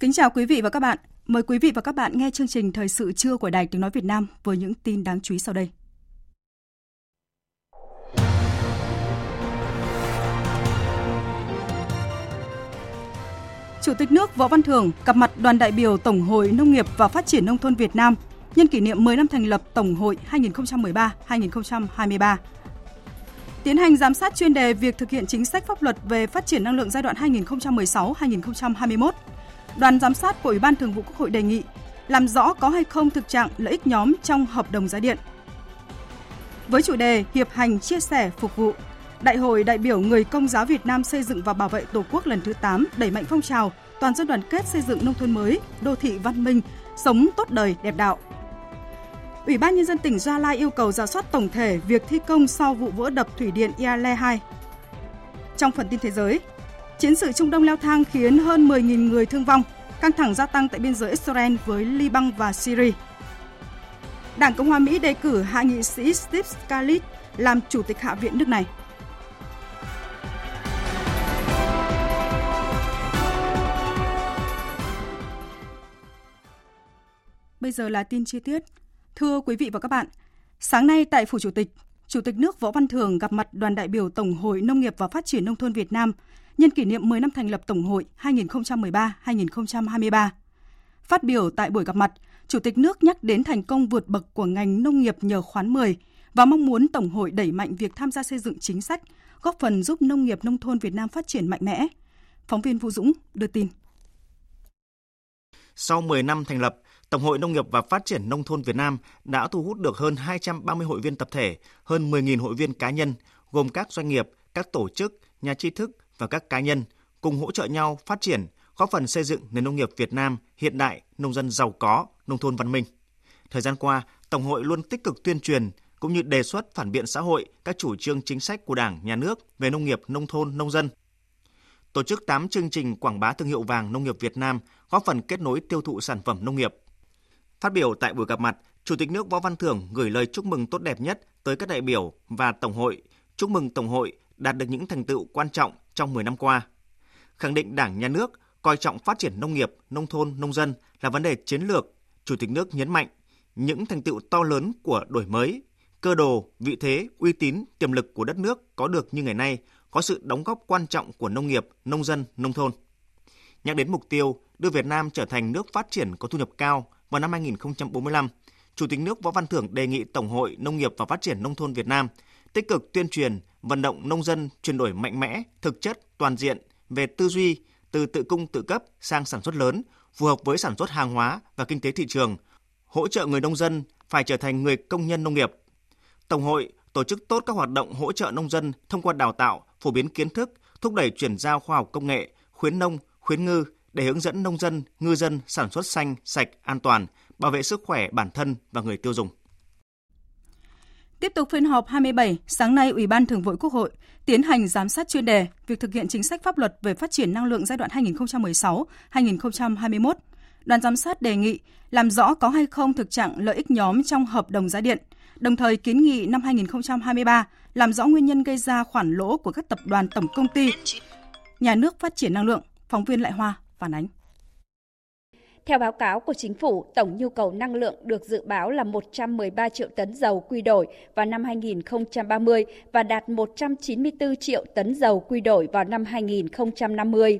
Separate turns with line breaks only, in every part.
Kính chào quý vị và các bạn. Mời quý vị và các bạn nghe chương trình Thời sự trưa của Đài Tiếng Nói Việt Nam với những tin đáng chú ý sau đây. Chủ tịch nước Võ Văn Thưởng gặp mặt đoàn đại biểu Tổng hội Nông nghiệp và Phát triển Nông thôn Việt Nam nhân kỷ niệm 10 năm thành lập Tổng hội 2013-2023. Tiến hành giám sát chuyên đề việc thực hiện chính sách pháp luật về phát triển năng lượng giai đoạn 2016-2021 đoàn giám sát của Ủy ban Thường vụ Quốc hội đề nghị làm rõ có hay không thực trạng lợi ích nhóm trong hợp đồng giá điện. Với chủ đề Hiệp hành chia sẻ phục vụ, Đại hội đại biểu người công giáo Việt Nam xây dựng và bảo vệ Tổ quốc lần thứ 8 đẩy mạnh phong trào toàn dân đoàn kết xây dựng nông thôn mới, đô thị văn minh, sống tốt đời đẹp đạo. Ủy ban nhân dân tỉnh Gia Lai yêu cầu giả soát tổng thể việc thi công sau vụ vỡ đập thủy điện Iale 2. Trong phần tin thế giới, Chiến sự Trung Đông leo thang khiến hơn 10.000 người thương vong, căng thẳng gia tăng tại biên giới Israel với Liban và Syria. Đảng Cộng hòa Mỹ đề cử hạ nghị sĩ Steve Scalise làm chủ tịch Hạ viện nước này. Bây giờ là tin chi tiết. Thưa quý vị và các bạn, sáng nay tại Phủ Chủ tịch, Chủ tịch nước Võ Văn Thưởng gặp mặt đoàn đại biểu Tổng hội Nông nghiệp và Phát triển Nông thôn Việt Nam nhân kỷ niệm 10 năm thành lập Tổng hội 2013-2023. Phát biểu tại buổi gặp mặt, Chủ tịch nước nhắc đến thành công vượt bậc của ngành nông nghiệp nhờ khoán 10 và mong muốn Tổng hội đẩy mạnh việc tham gia xây dựng chính sách, góp phần giúp nông nghiệp nông thôn Việt Nam phát triển mạnh mẽ. Phóng viên Vũ Dũng đưa tin.
Sau 10 năm thành lập, Tổng hội Nông nghiệp và Phát triển Nông thôn Việt Nam đã thu hút được hơn 230 hội viên tập thể, hơn 10.000 hội viên cá nhân, gồm các doanh nghiệp, các tổ chức, nhà tri thức và các cá nhân cùng hỗ trợ nhau phát triển, góp phần xây dựng nền nông nghiệp Việt Nam hiện đại, nông dân giàu có, nông thôn văn minh. Thời gian qua, Tổng hội luôn tích cực tuyên truyền cũng như đề xuất phản biện xã hội các chủ trương chính sách của Đảng, Nhà nước về nông nghiệp, nông thôn, nông dân. Tổ chức 8 chương trình quảng bá thương hiệu vàng nông nghiệp Việt Nam, góp phần kết nối tiêu thụ sản phẩm nông nghiệp. Phát biểu tại buổi gặp mặt, Chủ tịch nước Võ Văn Thưởng gửi lời chúc mừng tốt đẹp nhất tới các đại biểu và Tổng hội, chúc mừng Tổng hội đạt được những thành tựu quan trọng trong 10 năm qua. Khẳng định Đảng, Nhà nước coi trọng phát triển nông nghiệp, nông thôn, nông dân là vấn đề chiến lược, Chủ tịch nước nhấn mạnh những thành tựu to lớn của đổi mới, cơ đồ, vị thế, uy tín, tiềm lực của đất nước có được như ngày nay có sự đóng góp quan trọng của nông nghiệp, nông dân, nông thôn. Nhắc đến mục tiêu đưa Việt Nam trở thành nước phát triển có thu nhập cao vào năm 2045, Chủ tịch nước Võ Văn Thưởng đề nghị Tổng hội Nông nghiệp và Phát triển Nông thôn Việt Nam tích cực tuyên truyền, vận động nông dân chuyển đổi mạnh mẽ, thực chất, toàn diện về tư duy từ tự cung tự cấp sang sản xuất lớn, phù hợp với sản xuất hàng hóa và kinh tế thị trường, hỗ trợ người nông dân phải trở thành người công nhân nông nghiệp. Tổng hội tổ chức tốt các hoạt động hỗ trợ nông dân thông qua đào tạo, phổ biến kiến thức, thúc đẩy chuyển giao khoa học công nghệ, khuyến nông, khuyến ngư để hướng dẫn nông dân, ngư dân sản xuất xanh, sạch, an toàn, bảo vệ sức khỏe bản thân và người tiêu dùng.
Tiếp tục phiên họp 27, sáng nay Ủy ban Thường vụ Quốc hội tiến hành giám sát chuyên đề việc thực hiện chính sách pháp luật về phát triển năng lượng giai đoạn 2016-2021. Đoàn giám sát đề nghị làm rõ có hay không thực trạng lợi ích nhóm trong hợp đồng giá điện, đồng thời kiến nghị năm 2023 làm rõ nguyên nhân gây ra khoản lỗ của các tập đoàn tổng công ty nhà nước phát triển năng lượng. Phóng viên Lại Hoa phản ánh.
Theo báo cáo của chính phủ, tổng nhu cầu năng lượng được dự báo là 113 triệu tấn dầu quy đổi vào năm 2030 và đạt 194 triệu tấn dầu quy đổi vào năm 2050.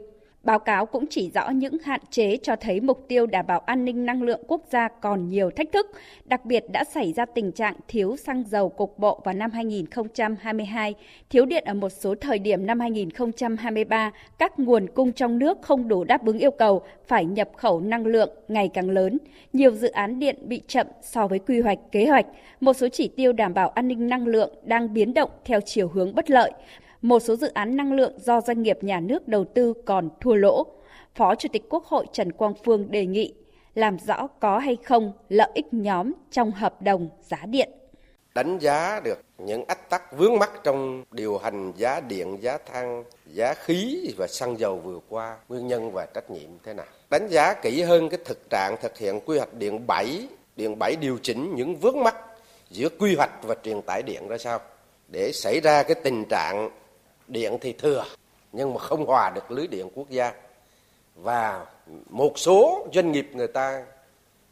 Báo cáo cũng chỉ rõ những hạn chế cho thấy mục tiêu đảm bảo an ninh năng lượng quốc gia còn nhiều thách thức, đặc biệt đã xảy ra tình trạng thiếu xăng dầu cục bộ vào năm 2022, thiếu điện ở một số thời điểm năm 2023, các nguồn cung trong nước không đủ đáp ứng yêu cầu phải nhập khẩu năng lượng ngày càng lớn, nhiều dự án điện bị chậm so với quy hoạch kế hoạch, một số chỉ tiêu đảm bảo an ninh năng lượng đang biến động theo chiều hướng bất lợi một số dự án năng lượng do doanh nghiệp nhà nước đầu tư còn thua lỗ. Phó Chủ tịch Quốc hội Trần Quang Phương đề nghị làm rõ có hay không lợi ích nhóm trong hợp đồng giá điện.
Đánh giá được những ách tắc vướng mắc trong điều hành giá điện, giá than, giá khí và xăng dầu vừa qua, nguyên nhân và trách nhiệm thế nào. Đánh giá kỹ hơn cái thực trạng thực hiện quy hoạch điện 7, điện 7 điều chỉnh những vướng mắc giữa quy hoạch và truyền tải điện ra sao để xảy ra cái tình trạng điện thì thừa nhưng mà không hòa được lưới điện quốc gia. Và một số doanh nghiệp người ta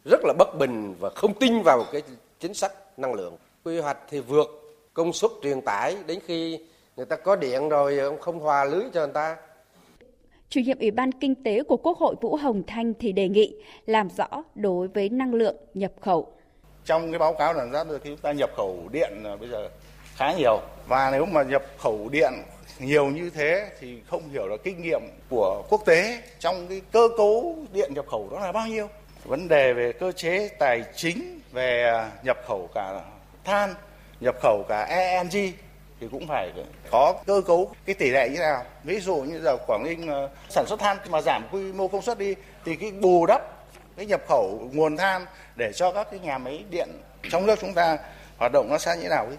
rất là bất bình và không tin vào cái chính sách năng lượng. Quy hoạch thì vượt công suất truyền tải đến khi người ta có điện rồi không hòa lưới cho người ta.
Chủ nhiệm Ủy ban Kinh tế của Quốc hội Vũ Hồng Thanh thì đề nghị làm rõ đối với năng lượng nhập khẩu.
Trong cái báo cáo là giá khi chúng ta nhập khẩu điện bây giờ khá nhiều. Và nếu mà nhập khẩu điện nhiều như thế thì không hiểu là kinh nghiệm của quốc tế trong cái cơ cấu điện nhập khẩu đó là bao nhiêu vấn đề về cơ chế tài chính, về à, nhập khẩu cả than, nhập khẩu cả ENG thì cũng phải có cơ cấu cái tỷ lệ như nào ví dụ như giờ Quảng Ninh à, sản xuất than mà giảm quy mô công suất đi thì cái bù đắp cái nhập khẩu nguồn than để cho các cái nhà máy điện trong nước chúng ta hoạt động nó sẽ như nào ấy.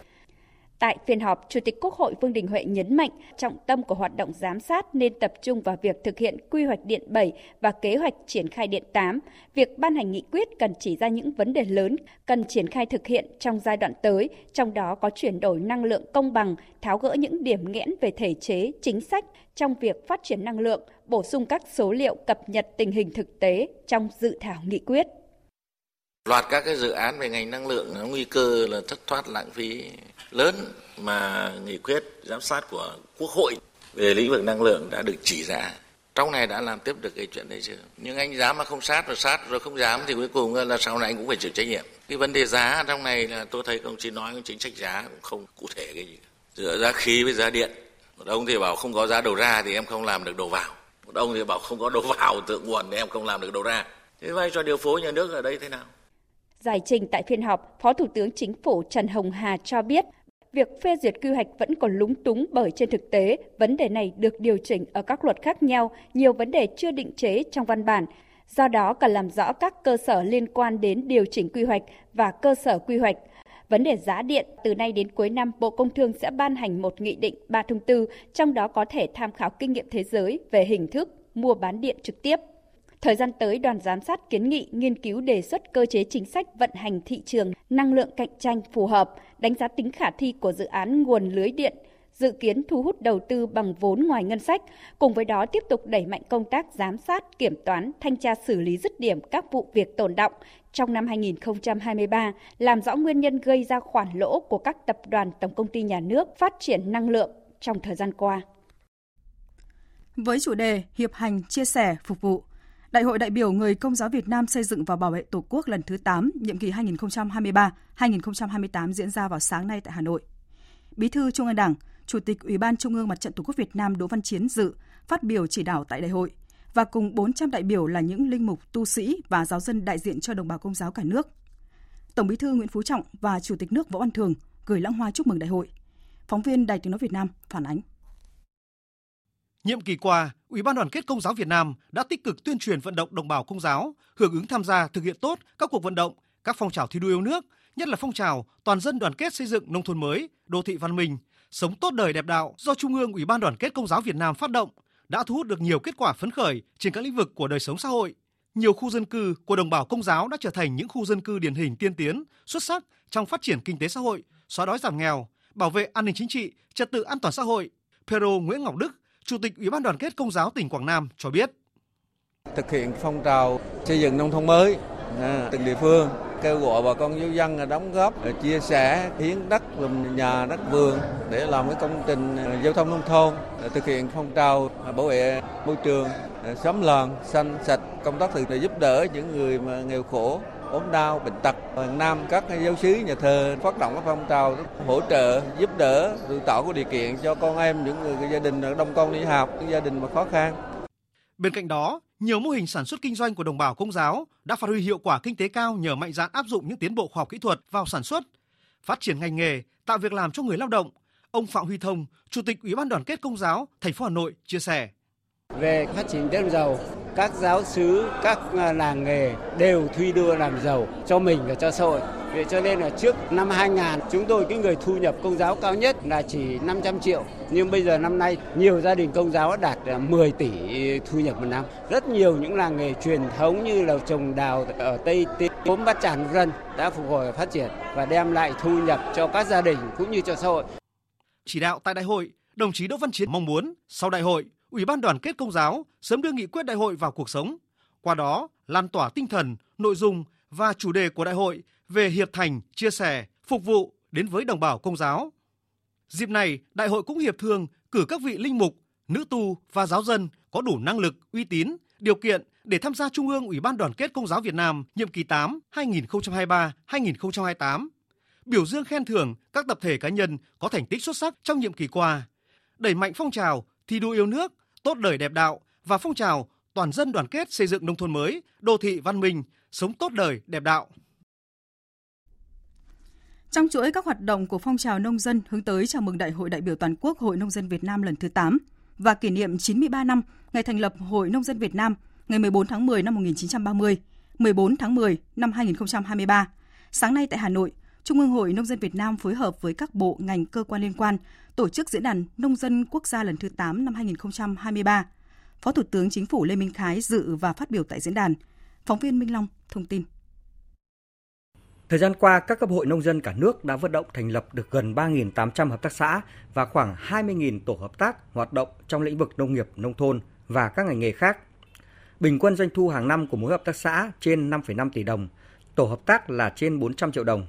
Tại phiên họp, Chủ tịch Quốc hội Vương Đình Huệ nhấn mạnh trọng tâm của hoạt động giám sát nên tập trung vào việc thực hiện quy hoạch điện 7 và kế hoạch triển khai điện 8. Việc ban hành nghị quyết cần chỉ ra những vấn đề lớn cần triển khai thực hiện trong giai đoạn tới, trong đó có chuyển đổi năng lượng công bằng, tháo gỡ những điểm nghẽn về thể chế, chính sách trong việc phát triển năng lượng, bổ sung các số liệu cập nhật tình hình thực tế trong dự thảo nghị quyết.
Loạt các cái dự án về ngành năng lượng nguy cơ là thất thoát lãng phí lớn mà nghị quyết giám sát của Quốc hội về lĩnh vực năng lượng đã được chỉ ra. Trong này đã làm tiếp được cái chuyện đấy chưa? Nhưng anh dám mà không sát rồi sát, rồi không dám thì cuối cùng là sau này anh cũng phải chịu trách nhiệm. Cái vấn đề giá trong này là tôi thấy công chí nói chính sách giá cũng không cụ thể cái gì. Giữa giá khí với giá điện. Một ông thì bảo không có giá đầu ra thì em không làm được đầu vào. Một ông thì bảo không có đầu vào tượng nguồn thì em không làm được đầu ra. Thế vai trò điều phối nhà nước ở đây thế nào?
Giải trình tại phiên họp, Phó Thủ tướng Chính phủ Trần Hồng Hà cho biết việc phê duyệt quy hoạch vẫn còn lúng túng bởi trên thực tế, vấn đề này được điều chỉnh ở các luật khác nhau, nhiều vấn đề chưa định chế trong văn bản. Do đó cần làm rõ các cơ sở liên quan đến điều chỉnh quy hoạch và cơ sở quy hoạch. Vấn đề giá điện, từ nay đến cuối năm, Bộ Công Thương sẽ ban hành một nghị định ba thông tư, trong đó có thể tham khảo kinh nghiệm thế giới về hình thức mua bán điện trực tiếp. Thời gian tới, đoàn giám sát kiến nghị nghiên cứu đề xuất cơ chế chính sách vận hành thị trường năng lượng cạnh tranh phù hợp, đánh giá tính khả thi của dự án nguồn lưới điện, dự kiến thu hút đầu tư bằng vốn ngoài ngân sách, cùng với đó tiếp tục đẩy mạnh công tác giám sát, kiểm toán, thanh tra xử lý dứt điểm các vụ việc tồn động trong năm 2023, làm rõ nguyên nhân gây ra khoản lỗ của các tập đoàn tổng công ty nhà nước phát triển năng lượng trong thời gian qua.
Với chủ đề Hiệp hành, chia sẻ, phục vụ, Đại hội đại biểu người Công giáo Việt Nam xây dựng và bảo vệ Tổ quốc lần thứ 8, nhiệm kỳ 2023-2028 diễn ra vào sáng nay tại Hà Nội. Bí thư Trung ương Đảng, Chủ tịch Ủy ban Trung ương Mặt trận Tổ quốc Việt Nam Đỗ Văn Chiến dự, phát biểu chỉ đạo tại đại hội và cùng 400 đại biểu là những linh mục, tu sĩ và giáo dân đại diện cho đồng bào công giáo cả nước. Tổng Bí thư Nguyễn Phú Trọng và Chủ tịch nước Võ Văn Thường gửi lãng hoa chúc mừng đại hội. Phóng viên Đài Tiếng nói Việt Nam phản ánh.
Nhiệm kỳ qua, Ủy ban Đoàn kết Công giáo Việt Nam đã tích cực tuyên truyền vận động đồng bào công giáo hưởng ứng tham gia thực hiện tốt các cuộc vận động, các phong trào thi đua yêu nước, nhất là phong trào toàn dân đoàn kết xây dựng nông thôn mới, đô thị văn minh, sống tốt đời đẹp đạo do Trung ương Ủy ban Đoàn kết Công giáo Việt Nam phát động đã thu hút được nhiều kết quả phấn khởi trên các lĩnh vực của đời sống xã hội. Nhiều khu dân cư của đồng bào công giáo đã trở thành những khu dân cư điển hình tiên tiến, xuất sắc trong phát triển kinh tế xã hội, xóa đói giảm nghèo, bảo vệ an ninh chính trị, trật tự an toàn xã hội. Pero Nguyễn Ngọc Đức, Chủ tịch Ủy ban Đoàn kết Công giáo tỉnh Quảng Nam cho biết.
Thực hiện phong trào xây dựng nông thôn mới à, từng địa phương Kêu gọi bà con nhân dân đóng góp, à, chia sẻ, hiến đất, làm nhà, đất vườn để làm cái công trình à, giao thông nông thôn, à, thực hiện phong trào bảo vệ môi trường, xóm làng xanh sạch, công tác từ giúp đỡ những người mà nghèo khổ, ốm đau, bệnh tật. Hàng năm các giáo sứ nhà thờ phát động các phong trào hỗ trợ, giúp đỡ, tự tạo cái điều kiện cho con em những người gia đình đông con đi học, những gia đình mà khó khăn.
Bên cạnh đó, nhiều mô hình sản xuất kinh doanh của đồng bào công giáo đã phát huy hiệu quả kinh tế cao nhờ mạnh dạn áp dụng những tiến bộ khoa học kỹ thuật vào sản xuất, phát triển ngành nghề, tạo việc làm cho người lao động. Ông Phạm Huy Thông, Chủ tịch Ủy ban Đoàn kết Công giáo thành phố Hà Nội chia sẻ:
Về phát triển dân giàu, các giáo sứ, các à, làng nghề đều thi đua làm giàu cho mình và cho xã hội. Vậy cho nên là trước năm 2000 chúng tôi cái người thu nhập công giáo cao nhất là chỉ 500 triệu nhưng bây giờ năm nay nhiều gia đình công giáo đạt 10 tỷ thu nhập một năm. Rất nhiều những làng nghề truyền thống như là trồng đào ở Tây Tây, gốm bát tràn dân đã phục hồi và phát triển và đem lại thu nhập cho các gia đình cũng như cho xã hội.
Chỉ đạo tại đại hội, đồng chí Đỗ Văn Chiến mong muốn sau đại hội, Ủy ban Đoàn kết Công giáo sớm đưa nghị quyết đại hội vào cuộc sống. Qua đó, lan tỏa tinh thần, nội dung và chủ đề của đại hội về hiệp thành, chia sẻ, phục vụ đến với đồng bào công giáo. Dịp này, đại hội cũng hiệp thương cử các vị linh mục, nữ tu và giáo dân có đủ năng lực, uy tín, điều kiện để tham gia Trung ương Ủy ban Đoàn kết Công giáo Việt Nam nhiệm kỳ 8 2023-2028. Biểu dương khen thưởng các tập thể cá nhân có thành tích xuất sắc trong nhiệm kỳ qua, đẩy mạnh phong trào thi đua yêu nước, tốt đời đẹp đạo và phong trào toàn dân đoàn kết xây dựng nông thôn mới, đô thị văn minh, sống tốt đời đẹp đạo.
Trong chuỗi các hoạt động của phong trào nông dân hướng tới chào mừng Đại hội đại biểu toàn quốc Hội nông dân Việt Nam lần thứ 8 và kỷ niệm 93 năm ngày thành lập Hội nông dân Việt Nam ngày 14 tháng 10 năm 1930, 14 tháng 10 năm 2023. Sáng nay tại Hà Nội, Trung ương Hội Nông dân Việt Nam phối hợp với các bộ ngành cơ quan liên quan tổ chức diễn đàn Nông dân quốc gia lần thứ 8 năm 2023. Phó Thủ tướng Chính phủ Lê Minh Khái dự và phát biểu tại diễn đàn. Phóng viên Minh Long thông tin.
Thời gian qua, các cấp hội nông dân cả nước đã vận động thành lập được gần 3.800 hợp tác xã và khoảng 20.000 tổ hợp tác hoạt động trong lĩnh vực nông nghiệp, nông thôn và các ngành nghề khác. Bình quân doanh thu hàng năm của mỗi hợp tác xã trên 5,5 tỷ đồng, tổ hợp tác là trên 400 triệu đồng.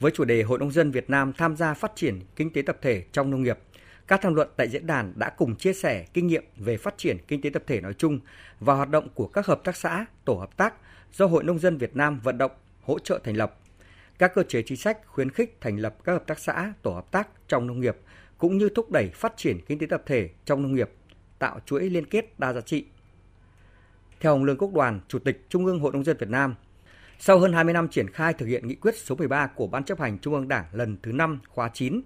Với chủ đề Hội nông dân Việt Nam tham gia phát triển kinh tế tập thể trong nông nghiệp, các tham luận tại diễn đàn đã cùng chia sẻ kinh nghiệm về phát triển kinh tế tập thể nói chung và hoạt động của các hợp tác xã, tổ hợp tác do Hội nông dân Việt Nam vận động hỗ trợ thành lập. Các cơ chế chính sách khuyến khích thành lập các hợp tác xã, tổ hợp tác trong nông nghiệp cũng như thúc đẩy phát triển kinh tế tập thể trong nông nghiệp, tạo chuỗi liên kết đa giá trị. Theo ông Lương Quốc Đoàn, Chủ tịch Trung ương Hội nông dân Việt Nam, sau hơn 20 năm triển khai thực hiện nghị quyết số 13 của Ban chấp hành Trung ương Đảng lần thứ 5 khóa 9,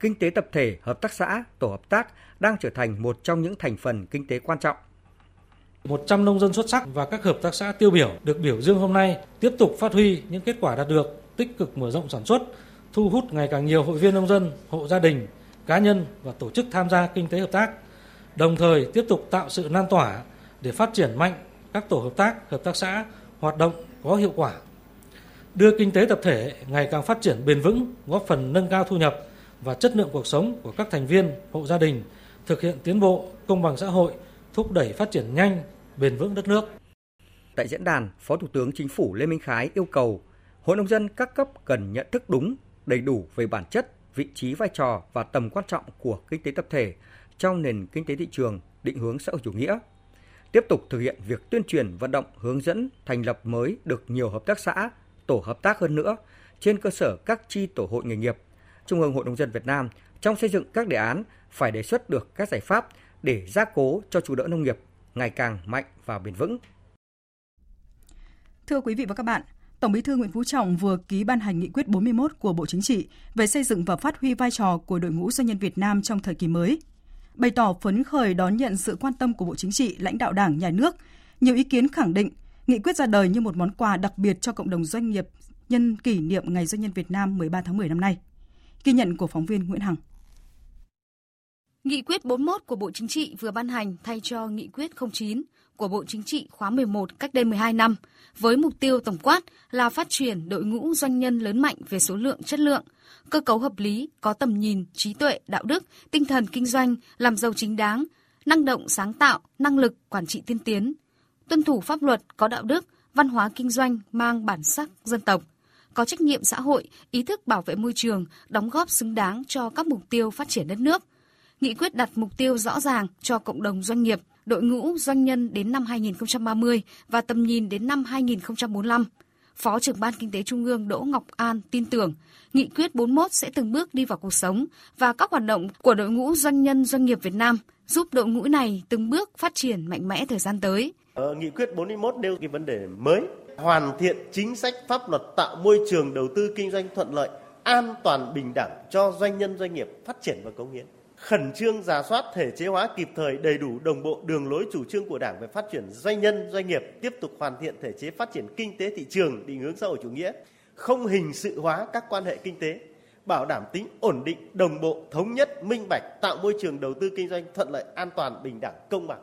kinh tế tập thể, hợp tác xã, tổ hợp tác đang trở thành một trong những thành phần kinh tế quan trọng.
100 nông dân xuất sắc và các hợp tác xã tiêu biểu được biểu dương hôm nay tiếp tục phát huy những kết quả đạt được, tích cực mở rộng sản xuất, thu hút ngày càng nhiều hội viên nông dân, hộ gia đình, cá nhân và tổ chức tham gia kinh tế hợp tác, đồng thời tiếp tục tạo sự lan tỏa để phát triển mạnh các tổ hợp tác, hợp tác xã hoạt động có hiệu quả. Đưa kinh tế tập thể ngày càng phát triển bền vững, góp phần nâng cao thu nhập và chất lượng cuộc sống của các thành viên, hộ gia đình, thực hiện tiến bộ, công bằng xã hội, thúc đẩy phát triển nhanh, bền vững đất nước.
Tại diễn đàn, Phó Thủ tướng Chính phủ Lê Minh Khái yêu cầu Hội nông dân các cấp cần nhận thức đúng, đầy đủ về bản chất, vị trí vai trò và tầm quan trọng của kinh tế tập thể trong nền kinh tế thị trường định hướng xã hội chủ nghĩa. Tiếp tục thực hiện việc tuyên truyền vận động hướng dẫn thành lập mới được nhiều hợp tác xã, tổ hợp tác hơn nữa trên cơ sở các chi tổ hội nghề nghiệp. Trung ương Hội nông dân Việt Nam trong xây dựng các đề án phải đề xuất được các giải pháp để gia cố cho chủ đỡ nông nghiệp ngày càng mạnh và bền vững.
Thưa quý vị và các bạn, Tổng Bí thư Nguyễn Phú Trọng vừa ký ban hành nghị quyết 41 của Bộ Chính trị về xây dựng và phát huy vai trò của đội ngũ doanh nhân Việt Nam trong thời kỳ mới. Bày tỏ phấn khởi đón nhận sự quan tâm của Bộ Chính trị, lãnh đạo Đảng, Nhà nước, nhiều ý kiến khẳng định nghị quyết ra đời như một món quà đặc biệt cho cộng đồng doanh nghiệp nhân kỷ niệm Ngày Doanh nhân Việt Nam 13 tháng 10 năm nay. Ghi nhận của phóng viên Nguyễn Hằng.
Nghị quyết 41 của Bộ Chính trị vừa ban hành thay cho Nghị quyết 09 của Bộ Chính trị khóa 11 cách đây 12 năm, với mục tiêu tổng quát là phát triển đội ngũ doanh nhân lớn mạnh về số lượng chất lượng, cơ cấu hợp lý, có tầm nhìn, trí tuệ, đạo đức, tinh thần kinh doanh, làm giàu chính đáng, năng động sáng tạo, năng lực, quản trị tiên tiến, tuân thủ pháp luật, có đạo đức văn hóa kinh doanh mang bản sắc dân tộc, có trách nhiệm xã hội, ý thức bảo vệ môi trường, đóng góp xứng đáng cho các mục tiêu phát triển đất nước. Nghị quyết đặt mục tiêu rõ ràng cho cộng đồng doanh nghiệp, đội ngũ doanh nhân đến năm 2030 và tầm nhìn đến năm 2045. Phó trưởng ban Kinh tế Trung ương Đỗ Ngọc An tin tưởng Nghị quyết 41 sẽ từng bước đi vào cuộc sống và các hoạt động của đội ngũ doanh nhân doanh nghiệp Việt Nam giúp đội ngũ này từng bước phát triển mạnh mẽ thời gian tới.
Ờ, nghị quyết 41 nêu cái vấn đề mới, hoàn thiện chính sách pháp luật tạo môi trường đầu tư kinh doanh thuận lợi, an toàn bình đẳng cho doanh nhân doanh nghiệp phát triển và cống hiến khẩn trương giả soát thể chế hóa kịp thời đầy đủ đồng bộ đường lối chủ trương của Đảng về phát triển doanh nhân doanh nghiệp, tiếp tục hoàn thiện thể chế phát triển kinh tế thị trường định hướng xã hội chủ nghĩa, không hình sự hóa các quan hệ kinh tế, bảo đảm tính ổn định, đồng bộ, thống nhất, minh bạch, tạo môi trường đầu tư kinh doanh thuận lợi, an toàn, bình đẳng, công bằng.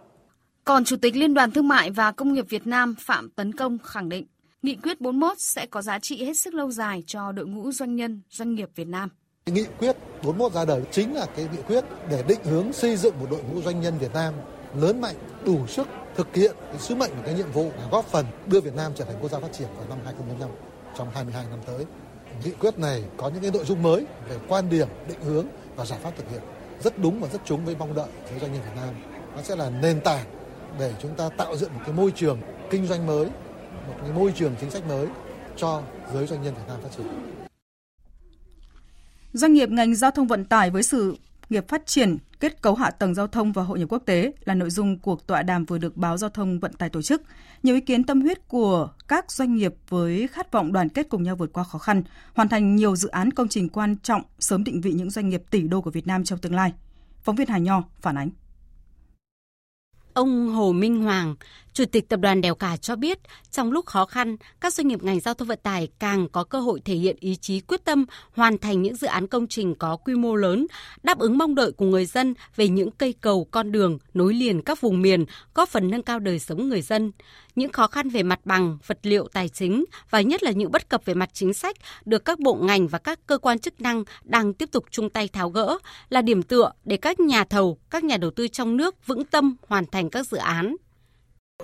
Còn Chủ tịch Liên đoàn Thương mại và Công nghiệp Việt Nam Phạm Tấn Công khẳng định, Nghị quyết 41 sẽ có giá trị hết sức lâu dài cho đội ngũ doanh nhân, doanh nghiệp Việt Nam.
Nghị quyết 41 ra đời chính là cái nghị quyết để định hướng xây dựng một đội ngũ doanh nhân Việt Nam lớn mạnh, đủ sức thực hiện cái sứ mệnh và cái nhiệm vụ góp phần đưa Việt Nam trở thành quốc gia phát triển vào năm 2025 trong 22 năm tới. Nghị quyết này có những cái nội dung mới về quan điểm, định hướng và giải pháp thực hiện rất đúng và rất trúng với mong đợi của doanh nhân Việt Nam. Nó sẽ là nền tảng để chúng ta tạo dựng một cái môi trường kinh doanh mới, một cái môi trường chính sách mới cho giới doanh nhân Việt Nam phát triển.
Doanh nghiệp ngành giao thông vận tải với sự nghiệp phát triển kết cấu hạ tầng giao thông và hội nhập quốc tế là nội dung cuộc tọa đàm vừa được báo giao thông vận tải tổ chức. Nhiều ý kiến tâm huyết của các doanh nghiệp với khát vọng đoàn kết cùng nhau vượt qua khó khăn, hoàn thành nhiều dự án công trình quan trọng, sớm định vị những doanh nghiệp tỷ đô của Việt Nam trong tương lai. Phóng viên Hà Nho phản ánh.
Ông Hồ Minh Hoàng, Chủ tịch Tập đoàn Đèo Cả cho biết, trong lúc khó khăn, các doanh nghiệp ngành giao thông vận tải càng có cơ hội thể hiện ý chí quyết tâm hoàn thành những dự án công trình có quy mô lớn, đáp ứng mong đợi của người dân về những cây cầu, con đường nối liền các vùng miền, góp phần nâng cao đời sống người dân. Những khó khăn về mặt bằng, vật liệu, tài chính và nhất là những bất cập về mặt chính sách được các bộ ngành và các cơ quan chức năng đang tiếp tục chung tay tháo gỡ là điểm tựa để các nhà thầu, các nhà đầu tư trong nước vững tâm hoàn thành các dự án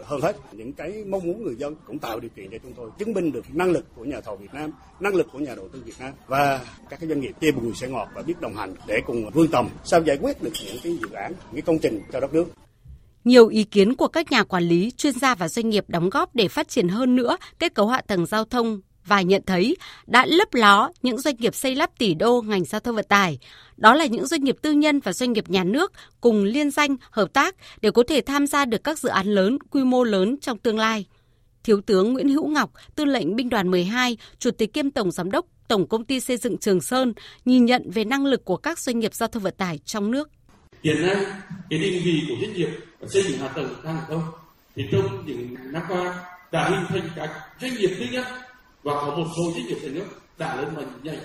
hơn hết những cái mong muốn người dân cũng tạo điều kiện cho chúng tôi chứng minh được năng lực của nhà thầu Việt Nam, năng lực của nhà đầu tư Việt Nam và các cái doanh nghiệp chia bùi sẽ ngọt và biết đồng hành để cùng vươn tầm sao giải quyết được những cái dự án, những công trình cho đất nước.
Nhiều ý kiến của các nhà quản lý, chuyên gia và doanh nghiệp đóng góp để phát triển hơn nữa kết cấu hạ tầng giao thông và nhận thấy đã lấp ló những doanh nghiệp xây lắp tỷ đô ngành giao thông vận tải. Đó là những doanh nghiệp tư nhân và doanh nghiệp nhà nước cùng liên danh hợp tác để có thể tham gia được các dự án lớn, quy mô lớn trong tương lai. Thiếu tướng Nguyễn Hữu Ngọc, tư lệnh binh đoàn 12, chủ tịch kiêm tổng giám đốc Tổng công ty xây dựng Trường Sơn nhìn nhận về năng lực của các doanh nghiệp giao thông vận tải trong nước.
Hiện nay, cái định vị của doanh nghiệp xây dựng hạ tầng đang ở đâu? Thì trong những năm qua đã hình thành các doanh nghiệp tư nhân và có một số doanh nghiệp nhà nước đã lên mạnh nhảy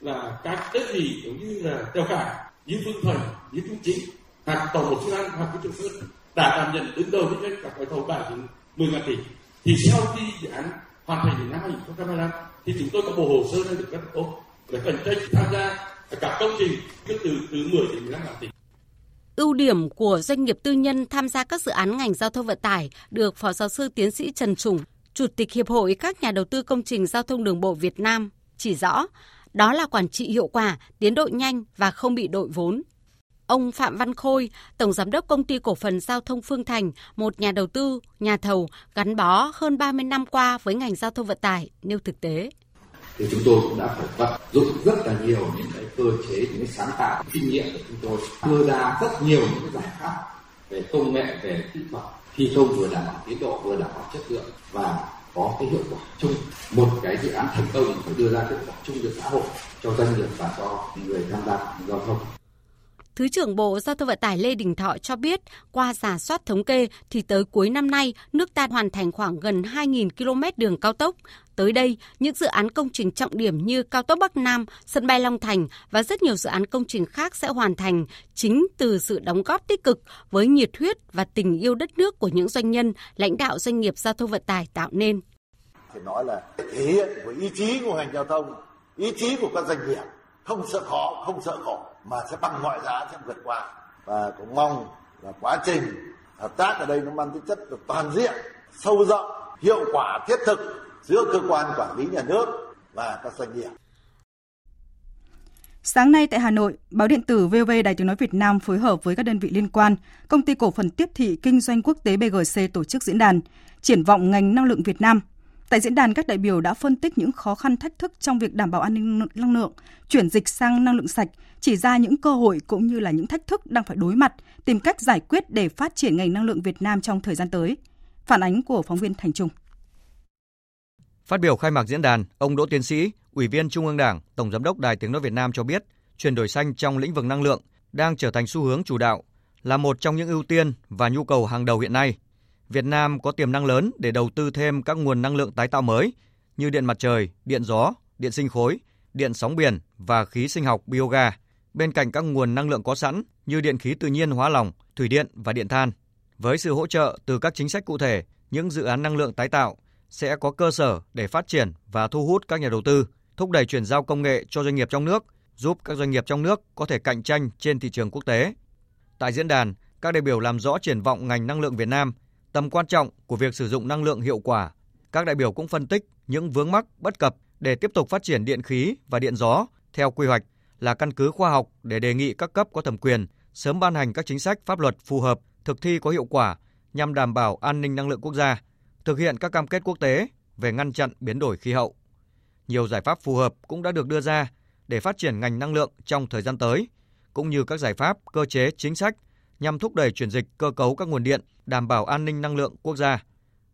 là các đơn vị giống như là đeo cả như phương thần, như trung chính hoặc tổng một chức năng hoặc cái trường sơn đã đảm nhận đứng đầu với các gói thầu tài chính 10 ngàn tỷ. Thì sau khi dự án hoàn thành đến năm 2025 thì chúng tôi có bộ hồ sơ đang được rất tốt. Để cạnh tranh tham gia các công trình từ từ từ 10 đến 15 ngàn tỷ.
Ưu điểm của doanh nghiệp tư nhân tham gia các dự án ngành giao thông vận tải được Phó Giáo sư Tiến sĩ Trần Trùng, Chủ tịch Hiệp hội các nhà đầu tư công trình giao thông đường bộ Việt Nam chỉ rõ, đó là quản trị hiệu quả, tiến độ nhanh và không bị đội vốn. Ông Phạm Văn Khôi, Tổng Giám đốc Công ty Cổ phần Giao thông Phương Thành, một nhà đầu tư, nhà thầu gắn bó hơn 30 năm qua với ngành giao thông vận tải, nêu thực tế.
Thì chúng tôi cũng đã phải vận dụng rất là nhiều những cái cơ chế, những cái sáng tạo, kinh nghiệm của chúng tôi đưa ra rất nhiều những giải pháp về công nghệ, về kỹ thuật thi công vừa đảm bảo tiến độ, vừa đảm bảo chất lượng và có cái hiệu quả chung. Một cái dự án thành công phải đưa ra hiệu quả chung cho xã hội, cho doanh nghiệp và cho người tham gia giao thông.
Thứ trưởng Bộ Giao thông Vận tải Lê Đình Thọ cho biết, qua giả soát thống kê thì tới cuối năm nay, nước ta hoàn thành khoảng gần 2.000 km đường cao tốc. Tới đây, những dự án công trình trọng điểm như cao tốc Bắc Nam, sân bay Long Thành và rất nhiều dự án công trình khác sẽ hoàn thành chính từ sự đóng góp tích cực với nhiệt huyết và tình yêu đất nước của những doanh nhân, lãnh đạo doanh nghiệp giao thông vận tải tạo nên.
Thì nói là thể hiện với ý chí của ngành giao thông, ý chí của các doanh nghiệp, không sợ khó, không sợ khổ mà sẽ bằng mọi giá sẽ vượt qua và cũng mong là quá trình hợp tác ở đây nó mang tính chất được toàn diện sâu rộng hiệu quả thiết thực giữa cơ quan quản lý nhà nước và các doanh nghiệp.
Sáng nay tại Hà Nội, báo điện tử VV Đài Tiếng nói Việt Nam phối hợp với các đơn vị liên quan, công ty cổ phần tiếp thị kinh doanh quốc tế BGC tổ chức diễn đàn triển vọng ngành năng lượng Việt Nam. Tại diễn đàn, các đại biểu đã phân tích những khó khăn thách thức trong việc đảm bảo an ninh năng lượng, chuyển dịch sang năng lượng sạch, chỉ ra những cơ hội cũng như là những thách thức đang phải đối mặt, tìm cách giải quyết để phát triển ngành năng lượng Việt Nam trong thời gian tới. Phản ánh của phóng viên Thành Trung.
Phát biểu khai mạc diễn đàn, ông Đỗ Tiến Sĩ, Ủy viên Trung ương Đảng, Tổng giám đốc Đài Tiếng nói Việt Nam cho biết, chuyển đổi xanh trong lĩnh vực năng lượng đang trở thành xu hướng chủ đạo, là một trong những ưu tiên và nhu cầu hàng đầu hiện nay. Việt Nam có tiềm năng lớn để đầu tư thêm các nguồn năng lượng tái tạo mới như điện mặt trời, điện gió, điện sinh khối, điện sóng biển và khí sinh học bioga, bên cạnh các nguồn năng lượng có sẵn như điện khí tự nhiên hóa lỏng, thủy điện và điện than. Với sự hỗ trợ từ các chính sách cụ thể, những dự án năng lượng tái tạo sẽ có cơ sở để phát triển và thu hút các nhà đầu tư, thúc đẩy chuyển giao công nghệ cho doanh nghiệp trong nước, giúp các doanh nghiệp trong nước có thể cạnh tranh trên thị trường quốc tế. Tại diễn đàn, các đại biểu làm rõ triển vọng ngành năng lượng Việt Nam, tầm quan trọng của việc sử dụng năng lượng hiệu quả. Các đại biểu cũng phân tích những vướng mắc bất cập để tiếp tục phát triển điện khí và điện gió theo quy hoạch là căn cứ khoa học để đề nghị các cấp có thẩm quyền sớm ban hành các chính sách pháp luật phù hợp, thực thi có hiệu quả nhằm đảm bảo an ninh năng lượng quốc gia, thực hiện các cam kết quốc tế về ngăn chặn biến đổi khí hậu. Nhiều giải pháp phù hợp cũng đã được đưa ra để phát triển ngành năng lượng trong thời gian tới, cũng như các giải pháp, cơ chế, chính sách nhằm thúc đẩy chuyển dịch cơ cấu các nguồn điện, đảm bảo an ninh năng lượng quốc gia.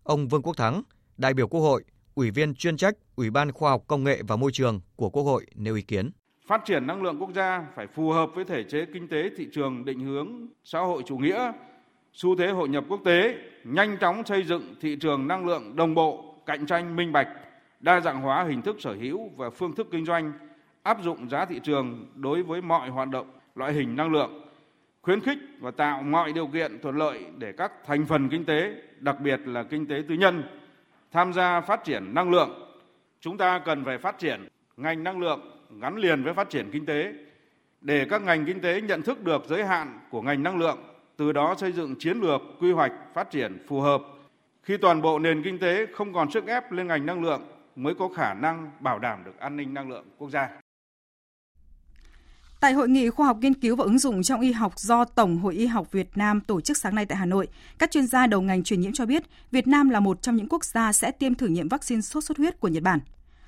Ông Vương Quốc Thắng, đại biểu Quốc hội, Ủy viên chuyên trách Ủy ban Khoa học Công nghệ và Môi trường của Quốc hội nêu ý kiến.
Phát triển năng lượng quốc gia phải phù hợp với thể chế kinh tế thị trường định hướng xã hội chủ nghĩa, xu thế hội nhập quốc tế, nhanh chóng xây dựng thị trường năng lượng đồng bộ, cạnh tranh minh bạch, đa dạng hóa hình thức sở hữu và phương thức kinh doanh, áp dụng giá thị trường đối với mọi hoạt động loại hình năng lượng, khuyến khích và tạo mọi điều kiện thuận lợi để các thành phần kinh tế, đặc biệt là kinh tế tư nhân tham gia phát triển năng lượng. Chúng ta cần phải phát triển ngành năng lượng gắn liền với phát triển kinh tế để các ngành kinh tế nhận thức được giới hạn của ngành năng lượng, từ đó xây dựng chiến lược quy hoạch phát triển phù hợp. Khi toàn bộ nền kinh tế không còn sức ép lên ngành năng lượng mới có khả năng bảo đảm được an ninh năng lượng quốc gia.
Tại hội nghị khoa học nghiên cứu và ứng dụng trong y học do Tổng hội Y học Việt Nam tổ chức sáng nay tại Hà Nội, các chuyên gia đầu ngành truyền nhiễm cho biết Việt Nam là một trong những quốc gia sẽ tiêm thử nghiệm vaccine sốt xuất huyết của Nhật Bản.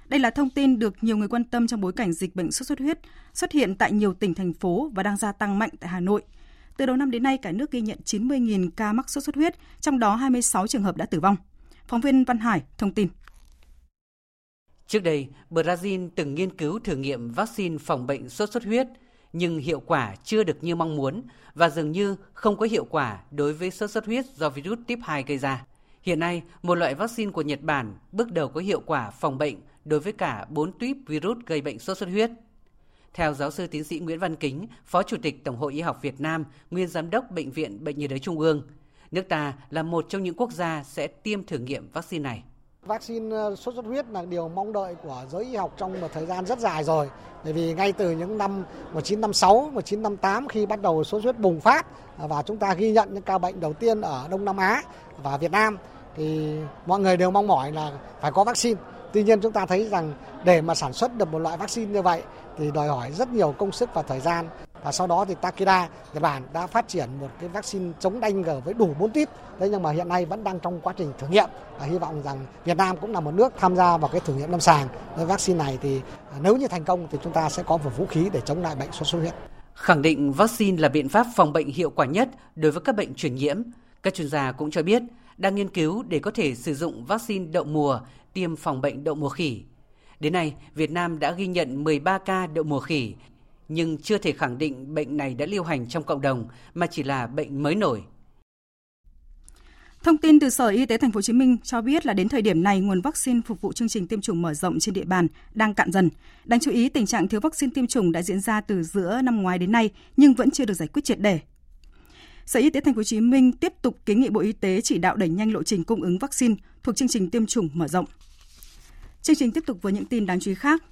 Đây là thông tin được nhiều người quan tâm trong bối cảnh dịch bệnh sốt xuất huyết xuất hiện tại nhiều tỉnh thành phố và đang gia tăng mạnh tại Hà Nội. Từ đầu năm đến nay, cả nước ghi nhận 90.000 ca mắc sốt xuất huyết, trong đó 26 trường hợp đã tử vong. Phóng viên Văn Hải thông tin.
Trước đây, Brazil từng nghiên cứu thử nghiệm vaccine phòng bệnh sốt xuất huyết, nhưng hiệu quả chưa được như mong muốn và dường như không có hiệu quả đối với sốt xuất huyết do virus tiếp 2 gây ra. Hiện nay, một loại vaccine của Nhật Bản bước đầu có hiệu quả phòng bệnh đối với cả 4 tuyếp virus gây bệnh sốt xuất huyết. Theo giáo sư tiến sĩ Nguyễn Văn Kính, Phó Chủ tịch Tổng hội Y học Việt Nam, nguyên giám đốc Bệnh viện Bệnh nhiệt đới Trung ương, nước ta là một trong những quốc gia sẽ tiêm thử nghiệm vaccine này.
Vaccine ờ, sốt xuất huyết là điều mong đợi của giới y học trong một thời gian rất dài rồi. Bởi vì ngay từ những năm 1956, 1958 khi bắt đầu sốt xuất huyết bùng phát ờ, và chúng ta ghi nhận những ca bệnh đầu tiên ở Đông Nam Á và Việt Nam thì mọi người đều mong mỏi là phải có vaccine. Tuy nhiên chúng ta thấy rằng để mà sản xuất được một loại vaccine như vậy thì đòi hỏi rất nhiều công sức và thời gian. Và sau đó thì Takeda, Nhật Bản đã phát triển một cái vaccine chống đanh g với đủ 4 tuyếp. Thế nhưng mà hiện nay vẫn đang trong quá trình thử nghiệm và hy vọng rằng Việt Nam cũng là một nước tham gia vào cái thử nghiệm lâm sàng. Với vaccine này thì à, nếu như thành công thì chúng ta sẽ có một vũ khí để chống lại bệnh sốt xuất huyết.
Khẳng định vaccine là biện pháp phòng bệnh hiệu quả nhất đối với các bệnh truyền nhiễm. Các chuyên gia cũng cho biết đang nghiên cứu để có thể sử dụng vaccine đậu mùa tiêm phòng bệnh đậu mùa khỉ. Đến nay, Việt Nam đã ghi nhận 13 ca đậu mùa khỉ, nhưng chưa thể khẳng định bệnh này đã lưu hành trong cộng đồng, mà chỉ là bệnh mới nổi.
Thông tin từ Sở Y tế Thành phố Hồ Chí Minh cho biết là đến thời điểm này, nguồn vaccine phục vụ chương trình tiêm chủng mở rộng trên địa bàn đang cạn dần. Đáng chú ý, tình trạng thiếu vaccine tiêm chủng đã diễn ra từ giữa năm ngoái đến nay, nhưng vẫn chưa được giải quyết triệt để. Sở Y tế Thành phố Hồ Chí Minh tiếp tục kiến nghị Bộ Y tế chỉ đạo đẩy nhanh lộ trình cung ứng vaccine thuộc chương trình tiêm chủng mở rộng. Chương trình tiếp tục với những tin đáng chú ý khác.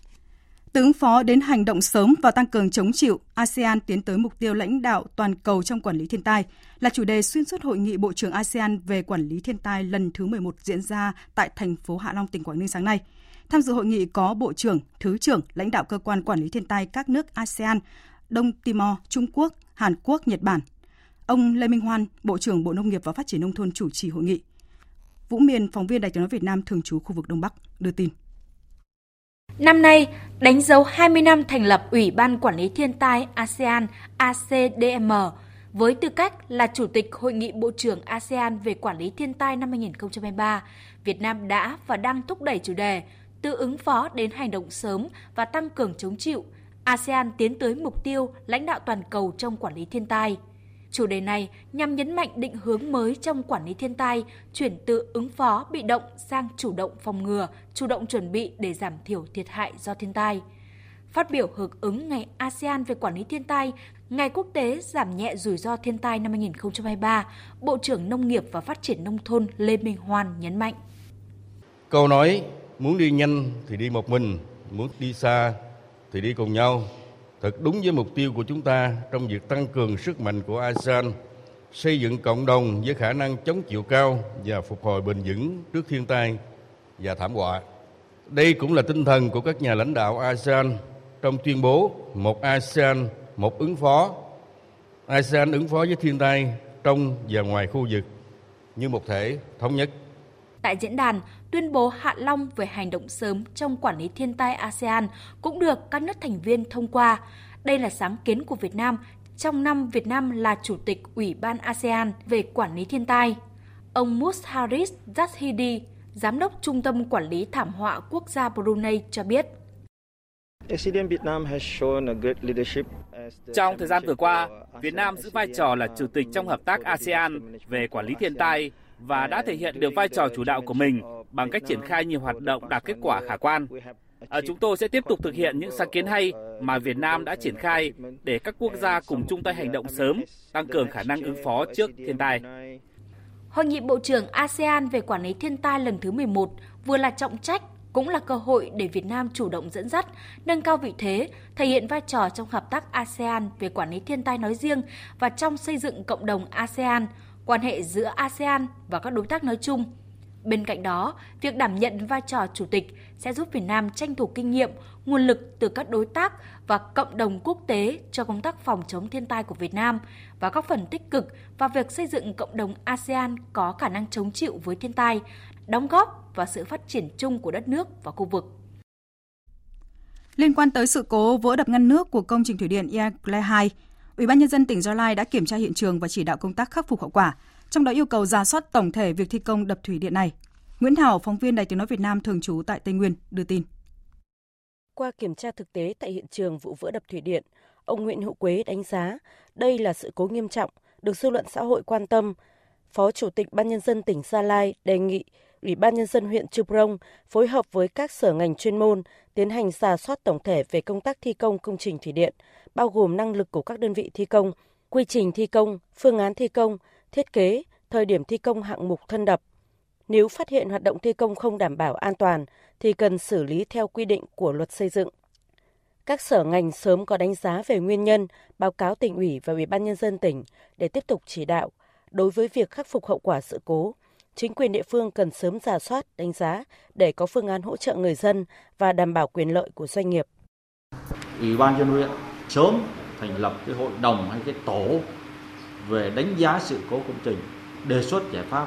Từ ứng phó đến hành động sớm và tăng cường chống chịu, ASEAN tiến tới mục tiêu lãnh đạo toàn cầu trong quản lý thiên tai là chủ đề xuyên suốt hội nghị Bộ trưởng ASEAN về quản lý thiên tai lần thứ 11 diễn ra tại thành phố Hạ Long, tỉnh Quảng Ninh sáng nay. Tham dự hội nghị có Bộ trưởng, Thứ trưởng, lãnh đạo cơ quan quản lý thiên tai các nước ASEAN, Đông Timor, Trung Quốc, Hàn Quốc, Nhật Bản. Ông Lê Minh Hoan, Bộ trưởng Bộ Nông nghiệp và Phát triển Nông thôn chủ trì hội nghị. Vũ Miền, phóng viên Đài tiếng nói Việt Nam thường trú khu vực Đông Bắc, đưa tin.
Năm nay, đánh dấu 20 năm thành lập Ủy ban Quản lý Thiên tai ASEAN ACDM với tư cách là Chủ tịch Hội nghị Bộ trưởng ASEAN về Quản lý Thiên tai năm 2023, Việt Nam đã và đang thúc đẩy chủ đề từ ứng phó đến hành động sớm và tăng cường chống chịu, ASEAN tiến tới mục tiêu lãnh đạo toàn cầu trong quản lý thiên tai. Chủ đề này nhằm nhấn mạnh định hướng mới trong quản lý thiên tai, chuyển từ ứng phó bị động sang chủ động phòng ngừa, chủ động chuẩn bị để giảm thiểu thiệt hại do thiên tai. Phát biểu hưởng ứng Ngày ASEAN về quản lý thiên tai, Ngày quốc tế giảm nhẹ rủi ro thiên tai năm 2023, Bộ trưởng Nông nghiệp và Phát triển Nông thôn Lê Minh Hoan nhấn mạnh.
Câu nói muốn đi nhanh thì đi một mình, muốn đi xa thì đi cùng nhau thật đúng với mục tiêu của chúng ta trong việc tăng cường sức mạnh của ASEAN, xây dựng cộng đồng với khả năng chống chịu cao và phục hồi bền vững trước thiên tai và thảm họa. Đây cũng là tinh thần của các nhà lãnh đạo ASEAN trong tuyên bố một ASEAN, một ứng phó. ASEAN ứng phó với thiên tai trong và ngoài khu vực như một thể thống nhất.
Tại diễn đàn, tuyên bố Hạ Long về hành động sớm trong quản lý thiên tai ASEAN cũng được các nước thành viên thông qua. Đây là sáng kiến của Việt Nam trong năm Việt Nam là Chủ tịch Ủy ban ASEAN về quản lý thiên tai. Ông Musharis Zahidi, Giám đốc Trung tâm Quản lý Thảm họa Quốc gia Brunei cho biết.
Trong thời gian vừa qua, Việt Nam giữ vai trò là chủ tịch trong hợp tác ASEAN về quản lý thiên tai và đã thể hiện được vai trò chủ đạo của mình bằng cách triển khai nhiều hoạt động đạt kết quả khả quan. À, chúng tôi sẽ tiếp tục thực hiện những sáng kiến hay mà Việt Nam đã triển khai để các quốc gia cùng chung tay hành động sớm, tăng cường khả năng ứng phó trước thiên tai.
Hội nghị Bộ trưởng ASEAN về quản lý thiên tai lần thứ 11 vừa là trọng trách cũng là cơ hội để Việt Nam chủ động dẫn dắt, nâng cao vị thế, thể hiện vai trò trong hợp tác ASEAN về quản lý thiên tai nói riêng và trong xây dựng cộng đồng ASEAN, quan hệ giữa ASEAN và các đối tác nói chung. Bên cạnh đó, việc đảm nhận vai trò chủ tịch sẽ giúp Việt Nam tranh thủ kinh nghiệm, nguồn lực từ các đối tác và cộng đồng quốc tế cho công tác phòng chống thiên tai của Việt Nam và góp phần tích cực vào việc xây dựng cộng đồng ASEAN có khả năng chống chịu với thiên tai, đóng góp vào sự phát triển chung của đất nước và khu vực.
Liên quan tới sự cố vỡ đập ngăn nước của công trình thủy điện Iagle 2, Ủy ban nhân dân tỉnh Gia Lai đã kiểm tra hiện trường và chỉ đạo công tác khắc phục hậu quả, trong đó yêu cầu ra soát tổng thể việc thi công đập thủy điện này. Nguyễn Thảo, phóng viên Đài Tiếng nói Việt Nam thường trú tại Tây Nguyên đưa tin.
Qua kiểm tra thực tế tại hiện trường vụ vỡ đập thủy điện, ông Nguyễn Hữu Quế đánh giá đây là sự cố nghiêm trọng, được dư luận xã hội quan tâm. Phó Chủ tịch Ban Nhân dân tỉnh Gia Lai đề nghị Ủy ban Nhân dân huyện Chư Prong phối hợp với các sở ngành chuyên môn tiến hành giả soát tổng thể về công tác thi công công trình thủy điện, bao gồm năng lực của các đơn vị thi công, quy trình thi công, phương án thi công, thiết kế, thời điểm thi công hạng mục thân đập. Nếu phát hiện hoạt động thi công không đảm bảo an toàn thì cần xử lý theo quy định của luật xây dựng. Các sở ngành sớm có đánh giá về nguyên nhân, báo cáo tỉnh ủy và ủy ban nhân dân tỉnh để tiếp tục chỉ đạo. Đối với việc khắc phục hậu quả sự cố, chính quyền địa phương cần sớm giả soát, đánh giá để có phương án hỗ trợ người dân và đảm bảo quyền lợi của doanh nghiệp.
Ủy ban dân huyện sớm thành lập cái hội đồng hay cái tổ về đánh giá sự cố công trình, đề xuất giải pháp.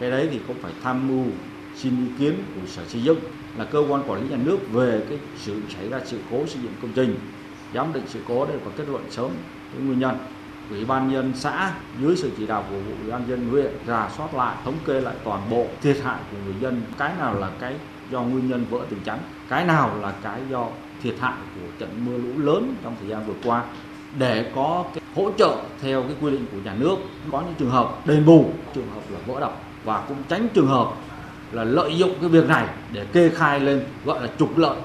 Cái đấy thì cũng phải tham mưu xin ý kiến của Sở Xây dựng là cơ quan quản lý nhà nước về cái sự xảy ra sự cố xây dựng công trình, giám định sự cố để có kết luận sớm cái nguyên nhân. Ủy ban nhân xã dưới sự chỉ đạo của Ủy ban dân huyện rà soát lại, thống kê lại toàn bộ thiệt hại của người dân, cái nào là cái do nguyên nhân vỡ tường chắn, cái nào là cái do thiệt hại của trận mưa lũ lớn trong thời gian vừa qua để có cái hỗ trợ theo cái quy định của nhà nước có những trường hợp đền bù, trường hợp là vỡ đập và cũng tránh trường hợp là lợi dụng cái việc này để kê khai lên, gọi là trục lợi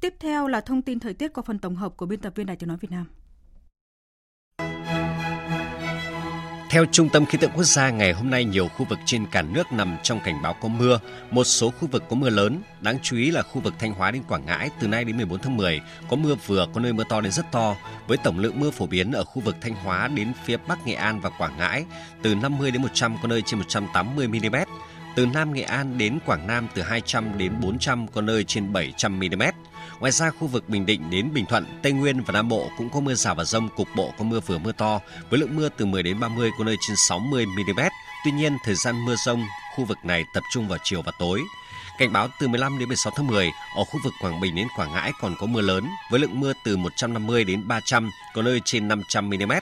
Tiếp theo là thông tin thời tiết qua phần tổng hợp của biên tập viên Đài Tiếng nói Việt Nam.
Theo Trung tâm Khí tượng Quốc gia, ngày hôm nay nhiều khu vực trên cả nước nằm trong cảnh báo có mưa. Một số khu vực có mưa lớn, đáng chú ý là khu vực Thanh Hóa đến Quảng Ngãi từ nay đến 14 tháng 10 có mưa vừa, có nơi mưa to đến rất to, với tổng lượng mưa phổ biến ở khu vực Thanh Hóa đến phía Bắc Nghệ An và Quảng Ngãi từ 50 đến 100 có nơi trên 180 mm. Từ Nam Nghệ An đến Quảng Nam từ 200 đến 400 có nơi trên 700 mm. Ngoài ra, khu vực Bình Định đến Bình Thuận, Tây Nguyên và Nam Bộ cũng có mưa rào và rông, cục bộ có mưa vừa mưa to, với lượng mưa từ 10 đến 30 có nơi trên 60 mm. Tuy nhiên, thời gian mưa rông khu vực này tập trung vào chiều và tối. Cảnh báo từ 15 đến 16 tháng 10, ở khu vực Quảng Bình đến Quảng Ngãi còn có mưa lớn, với lượng mưa từ 150 đến 300, có nơi trên 500 mm.